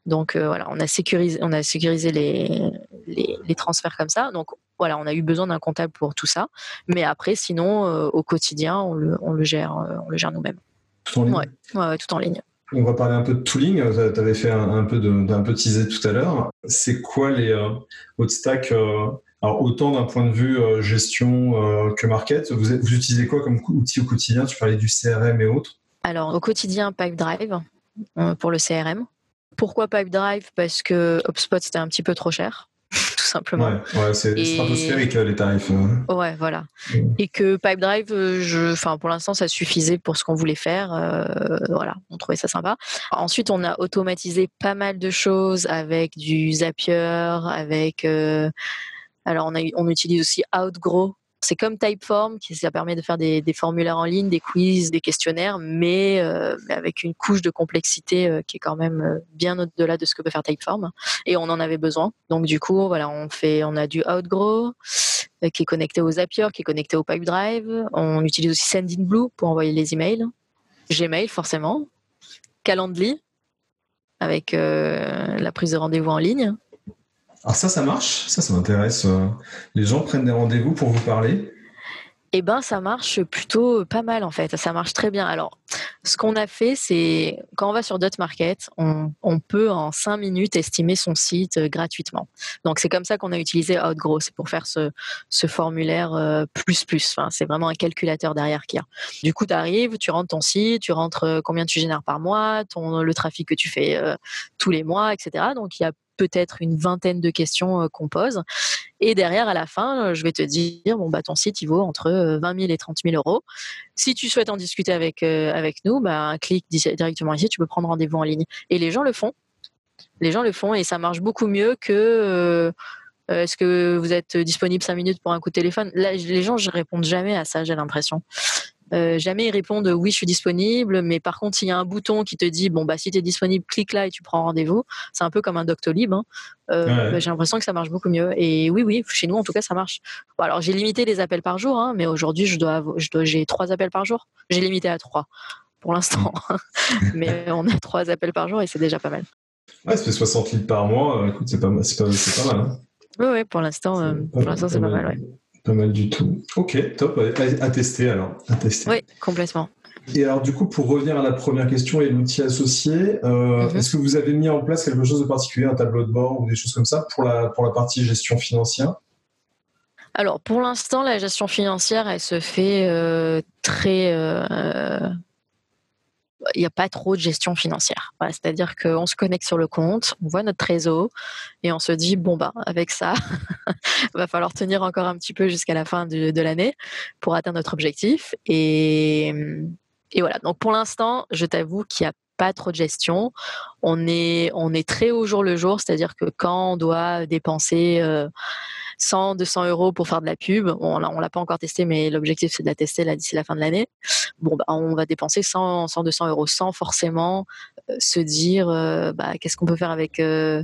Donc euh, voilà, on a sécurisé, on a sécurisé les, les, transferts comme ça. Donc voilà, on a eu besoin d'un comptable pour tout ça. Mais après, sinon, euh, au quotidien, on le, on le gère, euh, on le gère nous-mêmes. Tout en ligne. Ouais, tout en ligne. On va parler un peu de tooling. Tu avais fait un, peu d'un peu teaser tout à l'heure. C'est quoi les votre stack alors autant d'un point de vue euh, gestion euh, que market, vous, vous, utilisez quoi comme outil au quotidien? Tu parlais du CRM et autres. Alors au quotidien, Pipedrive euh, pour le CRM. Pourquoi Pipedrive? Parce que HubSpot c'était un petit peu trop cher tout simplement. Ouais, c'est stratosphérique les tarifs. Ouais, voilà. Et que Pipedrive, je, enfin pour l'instant, ça suffisait pour ce qu'on voulait faire. voilà, on trouvait ça sympa. Ensuite, on a automatisé pas mal de choses avec du Zapier, avec alors, on, utilise aussi Outgrow. C'est comme Typeform, qui ça permet de faire des, formulaires en ligne, des quiz, des questionnaires, mais, euh, avec une couche de complexité euh, qui est quand même euh, bien au-delà de ce que peut faire Typeform. Et on en avait besoin. Donc du coup, voilà, on fait, on a du Outgrow qui est connecté aux Zapier, qui est connecté au Pipedrive. On utilise aussi Sendinblue pour envoyer les emails. Gmail forcément. Calendly avec la prise de rendez-vous en ligne. Alors ça, ça marche Ça, ça m'intéresse. Euh. Les gens prennent des rendez-vous pour vous parler eh ben, ça marche plutôt pas mal en fait. Ça marche très bien. Alors, ce qu'on a fait, c'est quand on va sur Dot Market, on, peut en 5 minutes estimer son site euh, gratuitement. Donc, c'est comme ça qu'on a utilisé Outgrow. C'est pour faire ce, formulaire euh, plus plus. Enfin, c'est vraiment un calculateur derrière qui a. Du coup, tu arrives, tu rentres ton site, tu rentres combien tu génères par mois, ton, le trafic que tu fais tous les mois, etc. Donc, il y a peut-être une vingtaine de questions qu'on pose. Et derrière, à la fin, je vais te dire, bon, bah, ton site, vaut entre 20 000 et 30 000 euros. Si tu souhaites en discuter avec, nous, bah, clique directement ici, tu peux prendre rendez-vous en ligne. Et les gens le font. Les gens le font et ça marche beaucoup mieux que est-ce que vous êtes disponible 5 minutes pour un coup de téléphone? Les gens ne répondent jamais à ça, j'ai l'impression. Euh, jamais ils répondent oui, je suis disponible, mais par contre, s'il y a un bouton qui te dit bon, bah, si tu es disponible, clique là et tu prends rendez-vous, c'est un peu comme un Doctolib. Hein. Euh, bah, j'ai l'impression que ça marche beaucoup mieux. Et oui, oui, chez nous, en tout cas, ça marche. alors, j'ai limité les appels par jour, hein, mais aujourd'hui, je dois, je dois, j'ai trois appels par jour. J'ai limité à trois pour l'instant, mais on a trois appels par jour et c'est déjà pas mal. Ouais, ça fait 60 litres par mois. Écoute, c'est pas, pas, pas, mal. Hein. Oui, ouais, pour l'instant, euh, pour l'instant, c'est pas mal. Ouais. Pas mal du tout. Ok, top. À, tester alors. À tester. Oui, complètement. Et alors, du coup, pour revenir à la première question et l'outil associé, euh, mhm. est-ce que vous avez mis en place quelque chose de particulier, un tableau de bord ou des choses comme ça pour la, pour la partie gestion financière? Alors, pour l'instant, la gestion financière, elle se fait euh, très il n'y a pas trop de gestion financière. C'est-à-dire qu'on se connecte sur le compte, on voit notre trésor et on se dit bon bah avec ça, va falloir tenir encore un petit peu jusqu'à la fin de, l'année pour atteindre notre objectif. Et, voilà. Donc pour l'instant, je t'avoue qu'il n'y a pas trop de gestion. On est, on est très au jour le jour, c'est-à-dire que quand on doit dépenser euh, 100, 200 euros pour faire de la pub. on ne l'a pas encore testé, mais l'objectif c'est de la tester d'ici la fin de l'année. Bon, bah, on va dépenser 100, 100, 200 euros sans forcément euh, se dire euh, bah, qu'est-ce qu'on peut faire avec. Euh,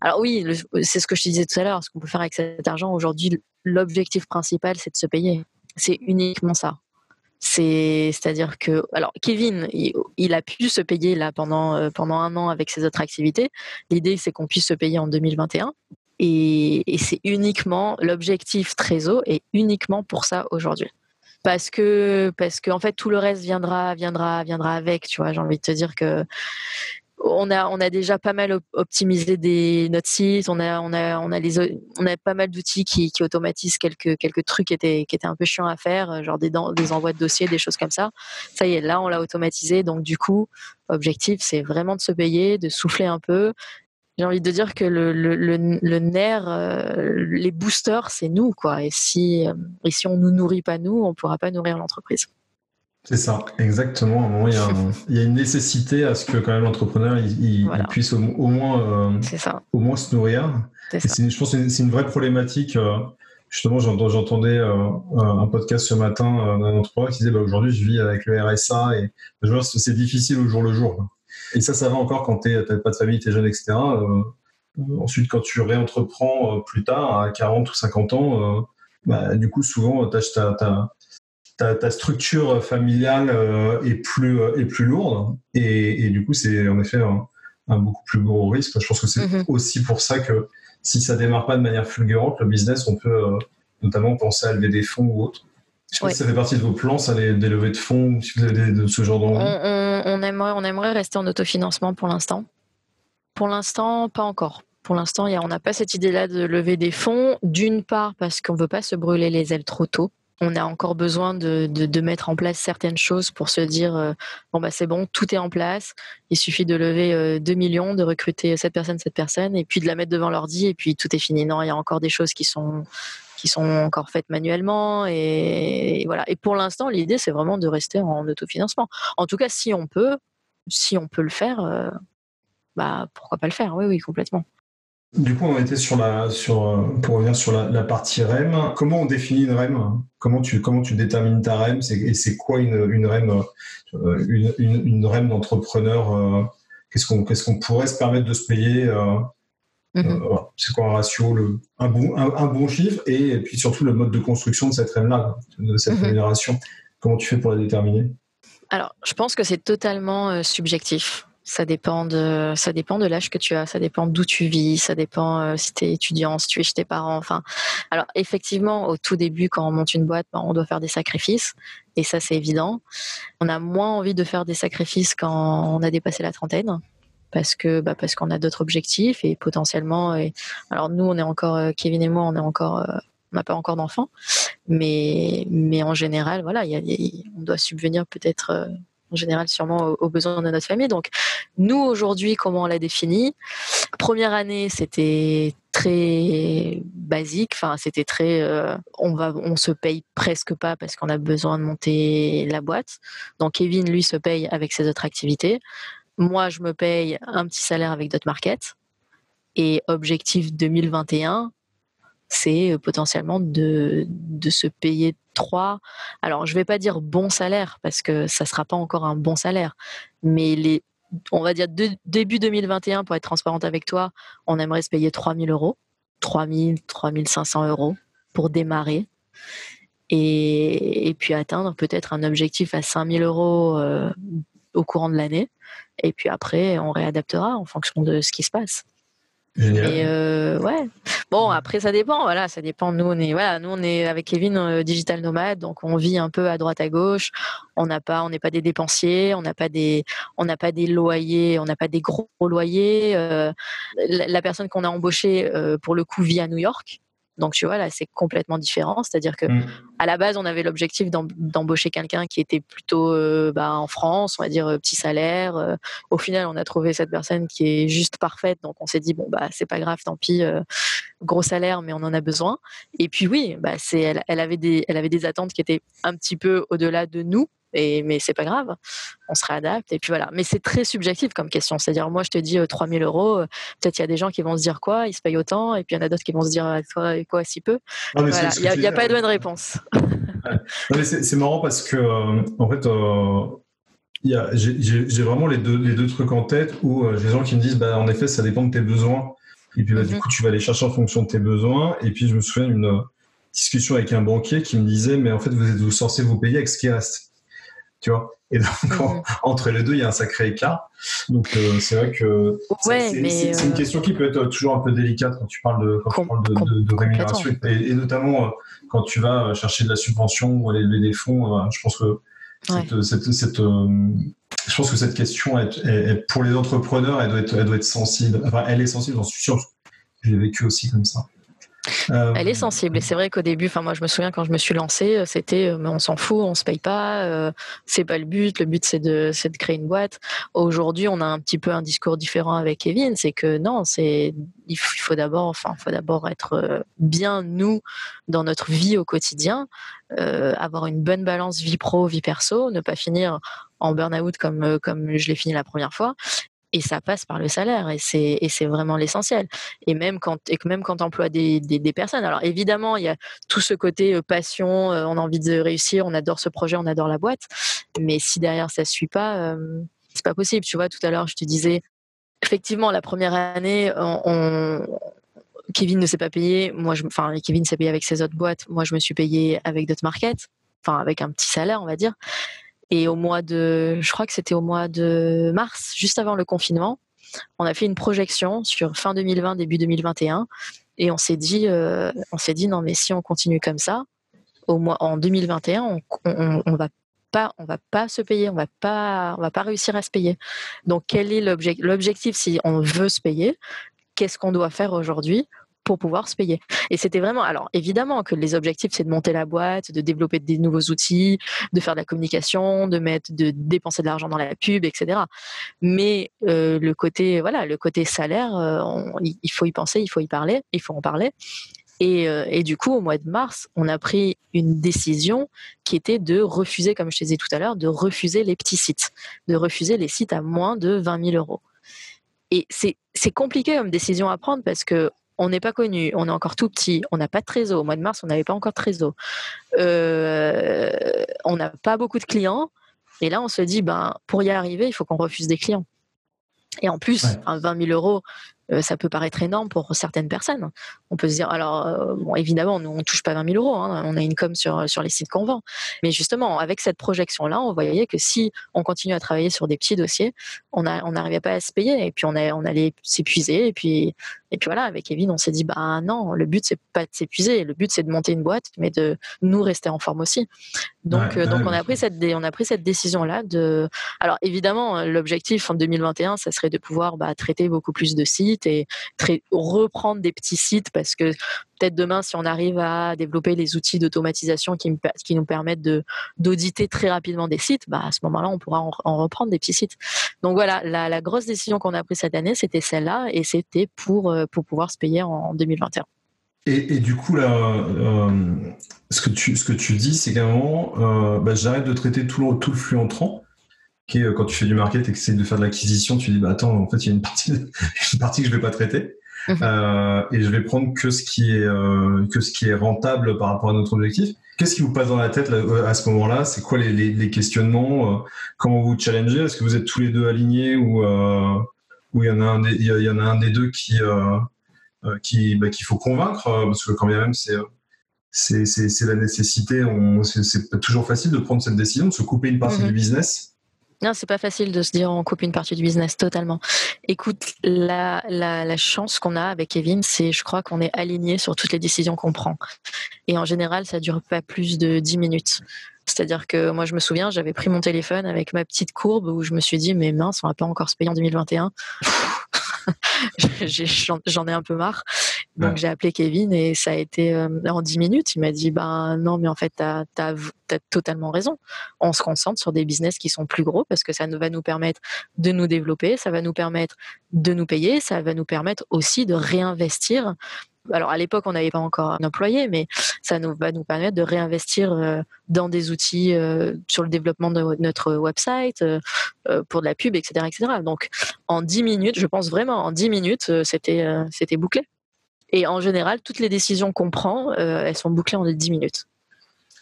alors oui, c'est ce que je te disais tout à l'heure. Ce qu'on peut faire avec cet argent aujourd'hui, l'objectif principal c'est de se payer. C'est uniquement ça. C'est, c'est-à-dire que, alors Kevin, il, a pu se payer là pendant pendant un an avec ses autres activités. L'idée, c'est qu'on puisse se payer en 2021. Et, c'est uniquement l'objectif Trésor est uniquement pour ça aujourd'hui. Parce que, parce que en fait, tout le reste viendra, viendra, viendra avec. Tu vois, j'ai envie de te dire que on a, on a déjà pas mal optimisé des, notre site. On a, on a, on a, les, on a pas mal d'outils qui, qui, automatisent quelques, quelques trucs qui étaient, qui étaient un peu chiants à faire, genre des, des envois de dossiers, des choses comme ça. Ça y est, là, on l'a automatisé. Donc, du coup, objectif, c'est vraiment de se payer, de souffler un peu j'ai envie de dire que le, le, le, nerf, euh, les boosters, c'est nous, quoi. Et si, euh, et si on nous nourrit pas nous, on pourra pas nourrir l'entreprise. C'est ça, exactement. À un moment, il y, a il y, a une nécessité à ce que quand même l'entrepreneur il, puisse au, moins, euh, ça. au moins se nourrir. je pense que c'est une vraie problématique. justement, j'entendais un podcast ce matin d'un entrepreneur qui disait bah, aujourd'hui je vis avec le RSA et c'est difficile au jour le jour. Et ça, ça va encore quand tu n'as pas de famille, tu es jeune, etc. Euh, ensuite, quand tu réentreprends euh, plus tard, à 40 ou 50 ans, euh, bah, du coup, souvent, ta, ta, ta, structure familiale est, plus, est plus lourde. Et, du coup, c'est en effet un, beaucoup plus gros risque. Je pense que c'est mm-hmm. aussi pour ça que si ça démarre pas de manière fulgurante, le business, on peut notamment penser à lever des fonds ou autre. Je sais pas si ça fait partie de vos plans, ça, des levées de fonds, si vous avez de ce genre d'envie. On, aimerait, on aimerait rester en autofinancement pour l'instant. Pour l'instant, pas encore. Pour l'instant, on n'a pas cette idée-là de lever des fonds. D'une part, parce qu'on ne veut pas se brûler les ailes trop tôt. On a encore besoin de, de, mettre en place certaines choses pour se dire euh, bon bah c'est bon, tout est en place. Il suffit de lever 2 euh, millions, de recruter cette personne, cette personne, et puis de la mettre devant l'ordi, et puis tout est fini. Non, il y a encore des choses qui sont qui sont encore faites manuellement. Et, voilà. Et pour l'instant, l'idée, c'est vraiment de rester en autofinancement. En tout cas, si on peut, si on peut le faire, euh, bah, pourquoi pas le faire? Oui, oui, complètement. Du coup, on était sur la, sur, euh, pour revenir sur la, partie REM. Comment on définit une REM? Comment tu, comment tu détermines ta REM? Et c'est quoi une, une REM, euh, une, une, REM d'entrepreneur Qu'est-ce qu'on qu'est-ce qu'on pourrait se permettre de se payer Mhm. Euh, c'est quoi un ratio, le, un, bon, un, bon chiffre et, puis surtout le mode de construction de cette REM-là, de cette mhm. rémunération? Comment tu fais pour la déterminer? Alors, je pense que c'est totalement euh, subjectif. Ça dépend de, ça dépend de l'âge que tu as, ça dépend d'où tu vis, ça dépend euh, si tu es étudiant, si tu es chez tes parents. Enfin, alors effectivement, au tout début, quand on monte une boîte, ben, on doit faire des sacrifices, et ça c'est évident. On a moins envie de faire des sacrifices quand on a dépassé la trentaine, parce que bah, parce qu'on a d'autres objectifs et potentiellement alors nous on est encore euh, Kevin et moi on est encore euh, on n'a pas encore d'enfants mais mais en général voilà on doit subvenir peut-être en général sûrement aux, besoins de notre famille donc nous aujourd'hui comment on l'a défini? Première année, c'était très basique. Enfin, c'était très. Euh, on va, on se paye presque pas parce qu'on a besoin de monter la boîte. Donc Kevin, lui, se paye avec ses autres activités. Moi, je me paye un petit salaire avec d'autres markets. Et objectif 2021, c'est euh, potentiellement de, de se payer trois. Alors, je vais pas dire bon salaire parce que ça sera pas encore un bon salaire, mais les on va dire début 2021, pour être transparente avec toi, on aimerait se payer 3000 euros, 3000, 3500 euros pour démarrer. Et, puis atteindre peut-être un objectif à 5000 euros euh, au courant de l'année. Et puis après, on réadaptera en fonction de ce qui se passe. Et euh, ouais. Bon, après ça dépend. Voilà, ça dépend. Nous on est voilà, nous on est avec Kevin euh, digital nomade, donc on vit un peu à droite à gauche. On n'a pas, on n'est pas des dépensiers, on n'a pas des, on n'a pas des loyers, on n'a pas des gros loyers. Euh, la, personne qu'on a embauchée pour le coup vit à New York. Donc tu vois là, c'est complètement différent. C'est-à-dire que mmh. à la base, on avait l'objectif d'embaucher quelqu'un qui était plutôt euh, bah, en France, on va dire euh, petit salaire. Euh. au final, on a trouvé cette personne qui est juste parfaite. Donc on s'est dit bon bah c'est pas grave, tant pis, gros salaire, mais on en a besoin. Et puis oui, bah c'est elle, elle, avait des elle avait des attentes qui étaient un petit peu au-delà de nous et, mais c'est pas grave, on se réadapte. Et puis voilà. Mais c'est très subjectif comme question. C'est-à-dire, moi, je te dis 3000 euh, euros, euh, peut-être il y a des gens qui vont se dire quoi, ils se payent autant, et puis il y en a d'autres qui vont se dire quoi, quoi si peu. Il n'y a, pas de bonne réponse. C'est marrant parce que, euh, en fait, j'ai vraiment les deux, les deux trucs en tête où j'ai des gens qui me disent, bah, en effet, ça dépend de tes besoins. Et puis, bah, du mhm. coup, tu vas aller chercher en fonction de tes besoins. Et puis, je me souviens d'une discussion avec un banquier qui me disait, mais en fait, vous êtes vous censé vous payer avec ce qui reste tu vois. Et donc, mhm. entre les deux, il y a un sacré écart. Donc, euh, c'est vrai que c'est une euh, question qui peut être toujours un peu délicate quand tu parles de, de, rémunération. Et, notamment euh, quand tu vas chercher de la subvention ou aller lever des fonds. je pense que cette, cette, je pense que cette question, est, pour les entrepreneurs, elle doit être, elle doit être sensible. Enfin, elle est sensible, j'en suis sûr. J'ai vécu aussi comme ça. Elle est euh, sensible et c'est vrai qu'au début, enfin moi je me souviens quand je me suis lancée, euh, c'était euh, mais on s'en fout, on se paye pas, c'est pas le but, le but c'est de c'est de créer une boîte. Aujourd'hui, on a un petit peu un discours différent avec Kevin, c'est que non, c'est il faut d'abord enfin faut d'abord être bien nous dans notre vie au quotidien, avoir une bonne balance vie pro vie perso, ne pas finir en burn-out comme comme je l'ai fini la première fois et ça passe par le salaire et c'est vraiment l'essentiel. Et même quand et même quand emploie des, personnes. Alors évidemment il y a tout ce côté euh, passion euh, on a envie de réussir on adore ce projet on adore la boîte. Mais si derrière ça suit pas euh, c'est pas possible. Tu vois tout à l'heure je te disais effectivement la première année Kevin ne s'est pas payé. Moi enfin Kevin s'est payé avec ses autres boîtes. Moi je me suis payé avec d'autres markets. Enfin avec un petit salaire on va dire et au mois de, je crois que c'était au mois de mars, juste avant le confinement, on a fait une projection sur fin 2020, début 2021, et on s'est dit, euh, on s'est dit non mais si on continue comme ça, au mois en 2021, on, on, va pas, on va pas se payer, on va pas, on va pas réussir à se payer. Donc quel est l'objectif si on veut se payer? Qu'est-ce qu'on doit faire aujourd'hui pour pouvoir se payer. Et c'était vraiment, alors évidemment que les objectifs, c'est de monter la boîte, de développer des nouveaux outils, de faire de la communication, de mettre, de dépenser de l'argent dans la pub, etc. Mais euh, le côté, voilà, le côté salaire, euh, il faut y penser, il faut y parler, il faut en parler. Et, euh, et, du coup, au mois de mars, on a pris une décision qui était de refuser, comme je te disais tout à l'heure, de refuser les petits sites, de refuser les sites à moins de 20 000 euros. Et c'est compliqué comme décision à prendre parce que on n'est pas connu, on est encore tout petit, on n'a pas de trésor. Au mois de mars, on n'avait pas encore de trésor. Euh, on n'a pas beaucoup de clients. Et là, on se dit, ben, pour y arriver, il faut qu'on refuse des clients. Et en plus, 20 000 euros, euh, ça peut paraître énorme pour certaines personnes. On peut se dire, alors, euh, bon, évidemment, nous, on touche pas 20 000 euros, hein, on a une com sur, sur les sites qu'on vend. Mais justement, avec cette projection-là, on voyait que si on continue à travailler sur des petits dossiers, on n'arrivait on pas à se payer et puis on, on allait s'épuiser. Et puis, et puis voilà, avec Kevin, on s'est dit, bah non, le but, c'est pas de s'épuiser, le but, c'est de monter une boîte, mais de nous rester en forme aussi. Donc, euh, donc on, a pris cette, on a pris cette décision-là de. Alors, évidemment, l'objectif en 2021, ça serait de pouvoir bah, traiter beaucoup plus de sites sites et reprendre des petits sites parce que peut-être demain, si on arrive à développer les outils d'automatisation qui, nous permettent d'auditer très rapidement des sites, bah, à ce moment-là, on pourra en, reprendre des petits sites. Donc voilà, la, grosse décision qu'on a prise cette année, c'était celle-là et c'était pour, euh, pouvoir se payer en 2021. Et, du coup, là, euh, ce, que tu, dis, c'est qu'à un moment, euh, bah, j'arrête de traiter tout le, tout le flux entrant. Qui est, quand tu fais du market et que tu essaies de faire de l'acquisition, tu dis, bah, attends, en fait, il y a une partie, une partie que je ne vais pas traiter. Mhm. Euh, et je vais prendre que ce qui est euh, que ce qui est rentable par rapport à notre objectif. Qu'est-ce qui vous passe dans la tête à ce moment-là? C'est quoi les, les, questionnements euh, Comment vous challengez? Est-ce que vous êtes tous les deux alignés ou ou il y en a un des, il y en a un des deux qui qui bah, qu'il faut convaincre? Parce que quand même c'est c'est la nécessité. C'est pas toujours facile de prendre cette décision, de se couper une partie mhm. du business non, c'est pas facile de se dire on coupe une partie du business totalement. Écoute, la, la, la chance qu'on a avec Kevin, c'est je crois qu'on est aligné sur toutes les décisions qu'on prend. Et en général, ça dure pas plus de 10 minutes. C'est-à-dire que moi, je me souviens, j'avais pris mon téléphone avec ma petite courbe où je me suis dit, mais mince, on va pas encore se payer en 2021. J'en ai un peu marre. Donc j'ai appelé Kevin et ça a été euh, en 10 minutes. Il m'a dit ben non, mais en fait, tu as, totalement raison. On se concentre sur des business qui sont plus gros parce que ça va nous permettre de nous développer, ça va nous permettre de nous payer, ça va nous permettre aussi de réinvestir alors à l'époque on n'avait pas encore un employé, mais ça nous, va nous permettre de réinvestir euh, dans des outils euh, sur le développement de notre website, pour de la pub, etc., etc. Donc en 10 minutes, je pense vraiment en 10 minutes, c'était c'était bouclé. Et en général, toutes les décisions qu'on prend, euh, elles sont bouclées en 10 minutes.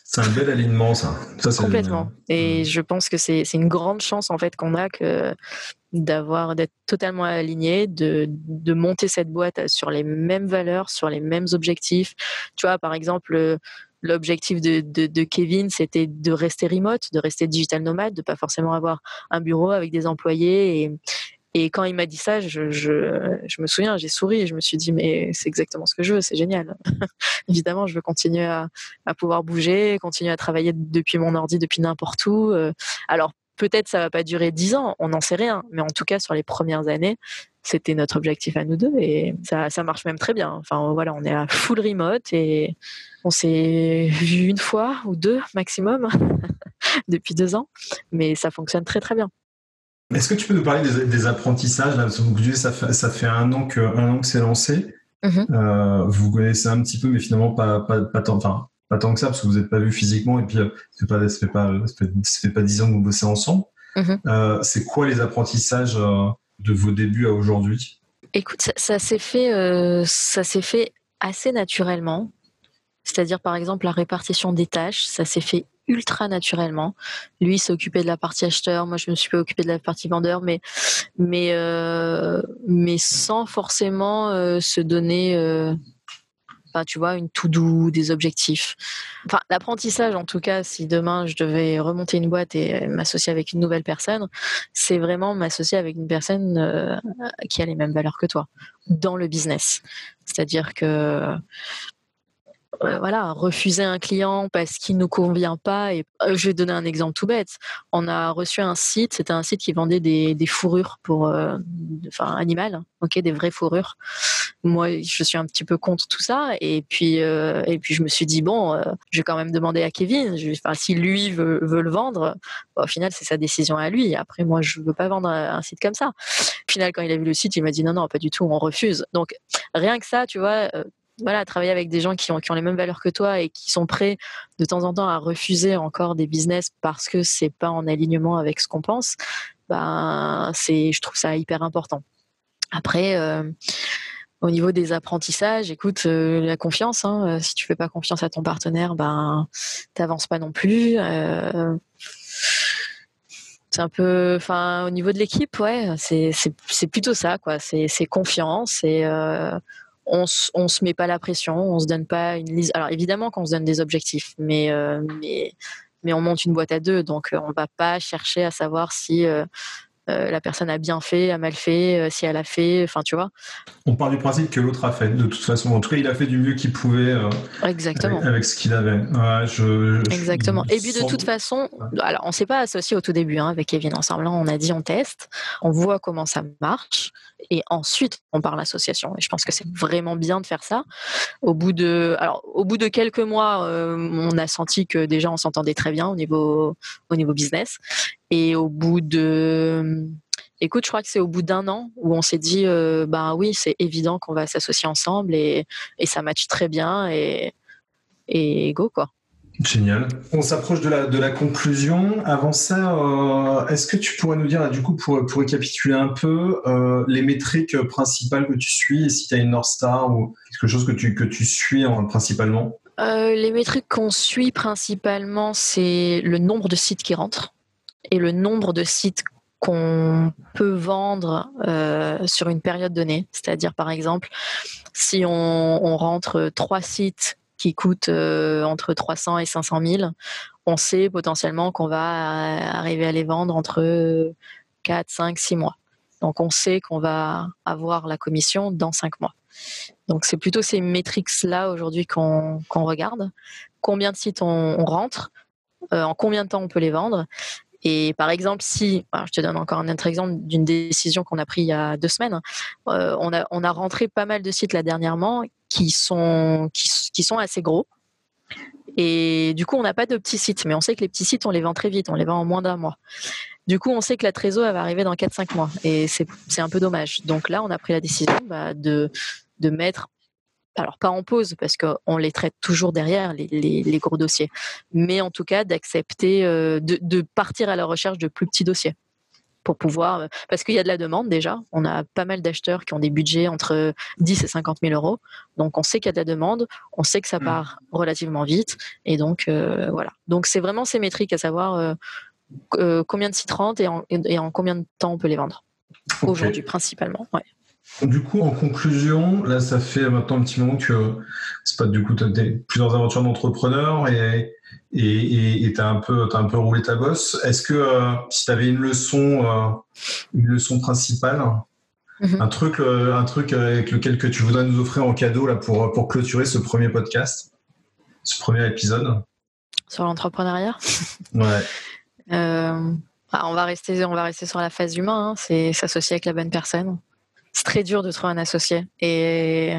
C'est un bel alignement, ça. Complètement. Et je pense que c'est une grande chance en fait qu'on a que d'avoir d'être totalement aligné, de, de, monter cette boîte sur les mêmes valeurs, sur les mêmes objectifs. Tu vois, par exemple, l'objectif de, de, de, Kevin, c'était de rester remote, de rester digital nomade, de pas forcément avoir un bureau avec des employés et, et quand il m'a dit ça, je, me souviens, j'ai souri je me suis dit, mais c'est exactement ce que je veux, c'est génial. Évidemment, je veux continuer à, à, pouvoir bouger, continuer à travailler depuis mon ordi, depuis n'importe où. Euh. Alors, peut-être ça va pas durer dix ans, on n'en sait rien, mais en tout cas, sur les premières années, c'était notre objectif à nous deux et ça, ça marche même très bien. Enfin, voilà, on est à full remote et on s'est vu une fois ou deux maximum depuis deux ans, mais ça fonctionne très très bien. Est-ce que tu peux nous parler des, apprentissages là, ça, fait, ça fait un an que, un an que c'est lancé. Mm-hmm. Euh, vous connaissez un petit peu, mais finalement pas, pas, pas, tant, enfin, pas tant que ça, parce que vous n'êtes pas vu physiquement, et puis euh, ça ça fait pas, dix ans que vous bossez ensemble. Mm-hmm. Euh, c'est quoi les apprentissages de vos débuts à aujourd'hui? Écoute, ça, ça s'est fait, ça s'est fait assez naturellement. C'est-à-dire, par exemple, la répartition des tâches, ça s'est fait ultra naturellement. Lui occupé de la partie acheteur, moi je me suis pas occupé de la partie vendeur, mais mais euh, mais sans forcément euh, se donner, euh, tu vois, une tout doux, des objectifs. Enfin, l'apprentissage, en tout cas, si demain je devais remonter une boîte et m'associer avec une nouvelle personne, c'est vraiment m'associer avec une personne qui a les mêmes valeurs que toi dans le business. C'est-à-dire que euh, voilà, refuser un client parce qu'il ne convient pas. Et je vais donner un exemple tout bête. On a reçu un site, c'était un site qui vendait des, fourrures pour, euh, enfin, animales, ok, des vraies fourrures. Moi, je suis un petit peu contre tout ça. Et puis, et puis je me suis dit bon, je vais quand même demander à Kevin. enfin, si lui veut, le vendre, au final, c'est sa décision à lui. Après, moi, je veux pas vendre un site comme ça. Au final, quand il a vu le site, il m'a dit non, non, pas du tout, on refuse. Donc, rien que ça, tu vois voilà, travailler avec des gens qui ont, les mêmes valeurs que toi et qui sont prêts de temps en temps à refuser encore des business parce que c'est pas en alignement avec ce qu'on pense, ben je trouve ça hyper important. Après, euh, au niveau des apprentissages, écoute, euh, la confiance. Hein, euh, si tu fais pas confiance à ton partenaire, ben t'avances pas non plus. c'est un peu, enfin, au niveau de l'équipe, ouais, c'est, c'est, plutôt ça, quoi. C'est, confiance et on, on se met pas la pression, on se donne pas une liste. Alors évidemment qu'on se donne des objectifs, mais, euh, mais, mais on monte une boîte à deux, donc euh, on va pas chercher à savoir si euh, la personne a bien fait, a mal fait, si elle a fait, enfin tu vois. On part du principe que l'autre a fait, de toute façon. En tout cas, il a fait du mieux qu'il pouvait Exactement. Avec, ce qu'il avait. Exactement. Et puis de toute façon, alors on s'est pas associé au tout début hein, avec Kevin ensemble. On a dit on teste, on voit comment ça marche et ensuite on parle association. Et je pense que c'est vraiment bien de faire ça. Au bout de, alors au bout de quelques mois, on a senti que déjà on s'entendait très bien au niveau au niveau business. Et au bout de Écoute, je crois que c'est au bout d'un an où on s'est dit, ben oui, c'est évident qu'on va s'associer ensemble et, et, ça match très bien et, et go quoi. Génial. On s'approche de la, de la conclusion. Avant ça, euh, est-ce que tu pourrais nous dire, du coup, pour, pour récapituler un peu, euh, les métriques principales que tu suis et si tu as une North Star ou quelque chose que tu, que tu suis principalement? Euh, Les métriques qu'on suit principalement, c'est le nombre de sites qui rentrent et le nombre de sites qu'on peut vendre sur une période donnée. C'est-à-dire, par exemple, si on, rentre trois sites qui coûtent entre 300 et 500 000, on sait potentiellement qu'on va arriver à les vendre entre 4, 5, 6 mois. Donc on sait qu'on va avoir la commission dans 5 mois. Donc c'est plutôt ces métriques-là aujourd'hui qu'on regarde. Combien de sites on, rentre, en combien de temps on peut les vendre. Et par exemple, si, je te donne encore un autre exemple d'une décision qu'on a prise il y a deux semaines, on, a, on a rentré pas mal de sites là dernièrement qui sont, qui, sont assez gros. Et du coup, on n'a pas de petits sites, mais on sait que les petits sites, on les vend très vite, on les vend en moins d'un mois. Du coup, on sait que la trésor va arriver dans 4-5 mois et c'est un peu dommage. Donc là, on a pris la décision bah, de, de mettre, alors pas en pause parce qu'on les traite toujours derrière, les, les, gros dossiers, mais en tout cas d'accepter euh, de, de partir à la recherche de plus petits dossiers pour pouvoir, euh, parce qu'il y a de la demande déjà. On a pas mal d'acheteurs qui ont des budgets entre 10 et 50 000 euros. Donc on sait qu'il y a de la demande, on sait que ça mmh. part relativement vite. Et donc euh, voilà. Donc c'est vraiment ces métriques à savoir euh, combien de sites rentrent et en, combien de temps on peut les vendre. Aujourd'hui principalement. Ouais. Du coup, en conclusion, là, ça fait maintenant un petit moment que c'est pas du coup, tu as plusieurs aventures d'entrepreneur et et tu as un peu un peu roulé ta bosse. Est-ce que euh, si tu avais une leçon euh, une leçon principale, mhm. un truc euh, un truc avec lequel que tu voudrais nous offrir en cadeau là pour pour clôturer ce premier podcast, ce premier épisode? Sur l'entrepreneuriat? Ouais. Ah, on va rester on va rester sur la phase humaine, hein. c'est s'associer avec la bonne personne. C'est très dur de trouver un associé et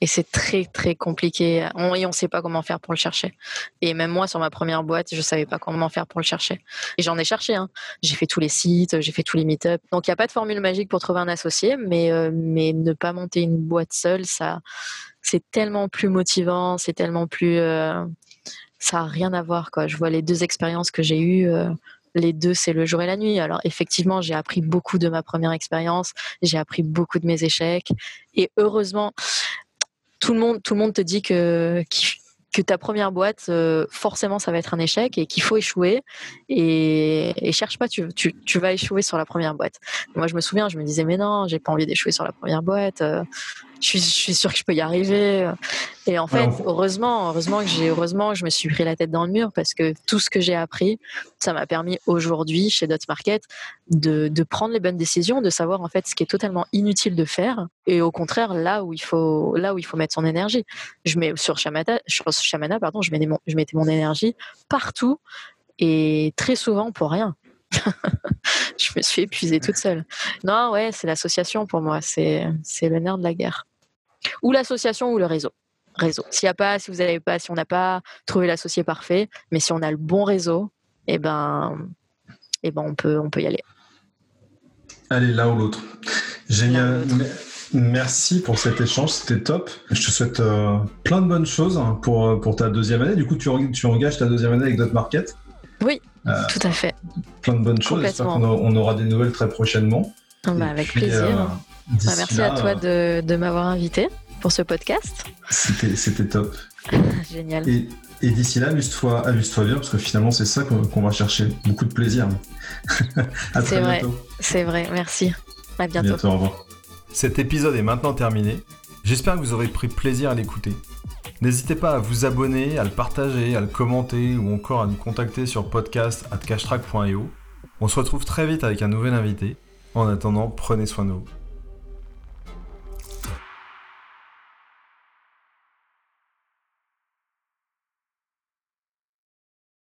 et c'est très très compliqué. On, et on sait pas comment faire pour le chercher. Et même moi, sur ma première boîte, je savais pas comment faire pour le chercher. Et j'en ai cherché. Hein. J'ai fait tous les sites, j'ai fait tous les meet-ups. Donc il n'y a pas de formule magique pour trouver un associé, mais euh, mais ne pas monter une boîte seule, ça c'est tellement plus motivant, c'est tellement plus euh, ça a rien à voir quoi. Je vois les deux expériences que j'ai eues. Euh, les deux, c'est le jour et la nuit. Alors effectivement, j'ai appris beaucoup de ma première expérience, j'ai appris beaucoup de mes échecs, et heureusement, tout le monde, tout le monde te dit que, que ta première boîte, euh, forcément, ça va être un échec et qu'il faut échouer. Et, cherche pas, tu, vas échouer sur la première boîte. Moi, je me souviens, je me disais, mais non, j'ai pas envie d'échouer sur la première boîte. Euh, je suis, je suis sûre que je peux y arriver. Et en fait, heureusement, heureusement que j'ai, heureusement, je me suis pris la tête dans le mur parce que tout ce que j'ai appris, ça m'a permis aujourd'hui chez Dot Market de, de, prendre les bonnes décisions, de savoir en fait ce qui est totalement inutile de faire et au contraire là où il faut, là où il faut mettre son énergie. Je mets sur Shamana, sur Shamana pardon, je mettais mon, je mettais mon énergie partout et très souvent pour rien. je me suis épuisée toute seule. Non, ouais, c'est l'association pour moi, c'est, c'est le nerf de la guerre ou l'association ou le réseau. Réseau. S'il y a pas, si vous avez pas, si on n'a pas trouvé l'associé parfait, mais si on a le bon réseau, eh ben, eh ben on peut, on peut y aller. Allez, là ou l'autre. Génial. Merci pour cet échange, c'était top. Je te souhaite euh, plein de bonnes choses pour, euh, pour ta deuxième année. Du coup, tu, tu engages ta deuxième année avec Dot Market. Oui, euh, tout à fait. Plein de bonnes choses. J'espère qu'on aura des nouvelles très prochainement. Ah bah, avec plaisir. Bah, merci à toi de, de m'avoir invité pour ce podcast. C'était top. Génial. Et, et d'ici là, amuse-toi amuse bien, parce que finalement, c'est ça qu'on va chercher. Beaucoup de plaisir. à très vrai. bientôt. C'est vrai, merci. À bientôt. bientôt au revoir. Cet épisode est maintenant terminé. J'espère que vous aurez pris plaisir à l'écouter. N'hésitez pas à vous abonner, à le partager, à le commenter ou encore à nous contacter sur podcast@cashtrack.io. On se retrouve très vite avec un nouvel invité. En attendant, prenez soin de vous.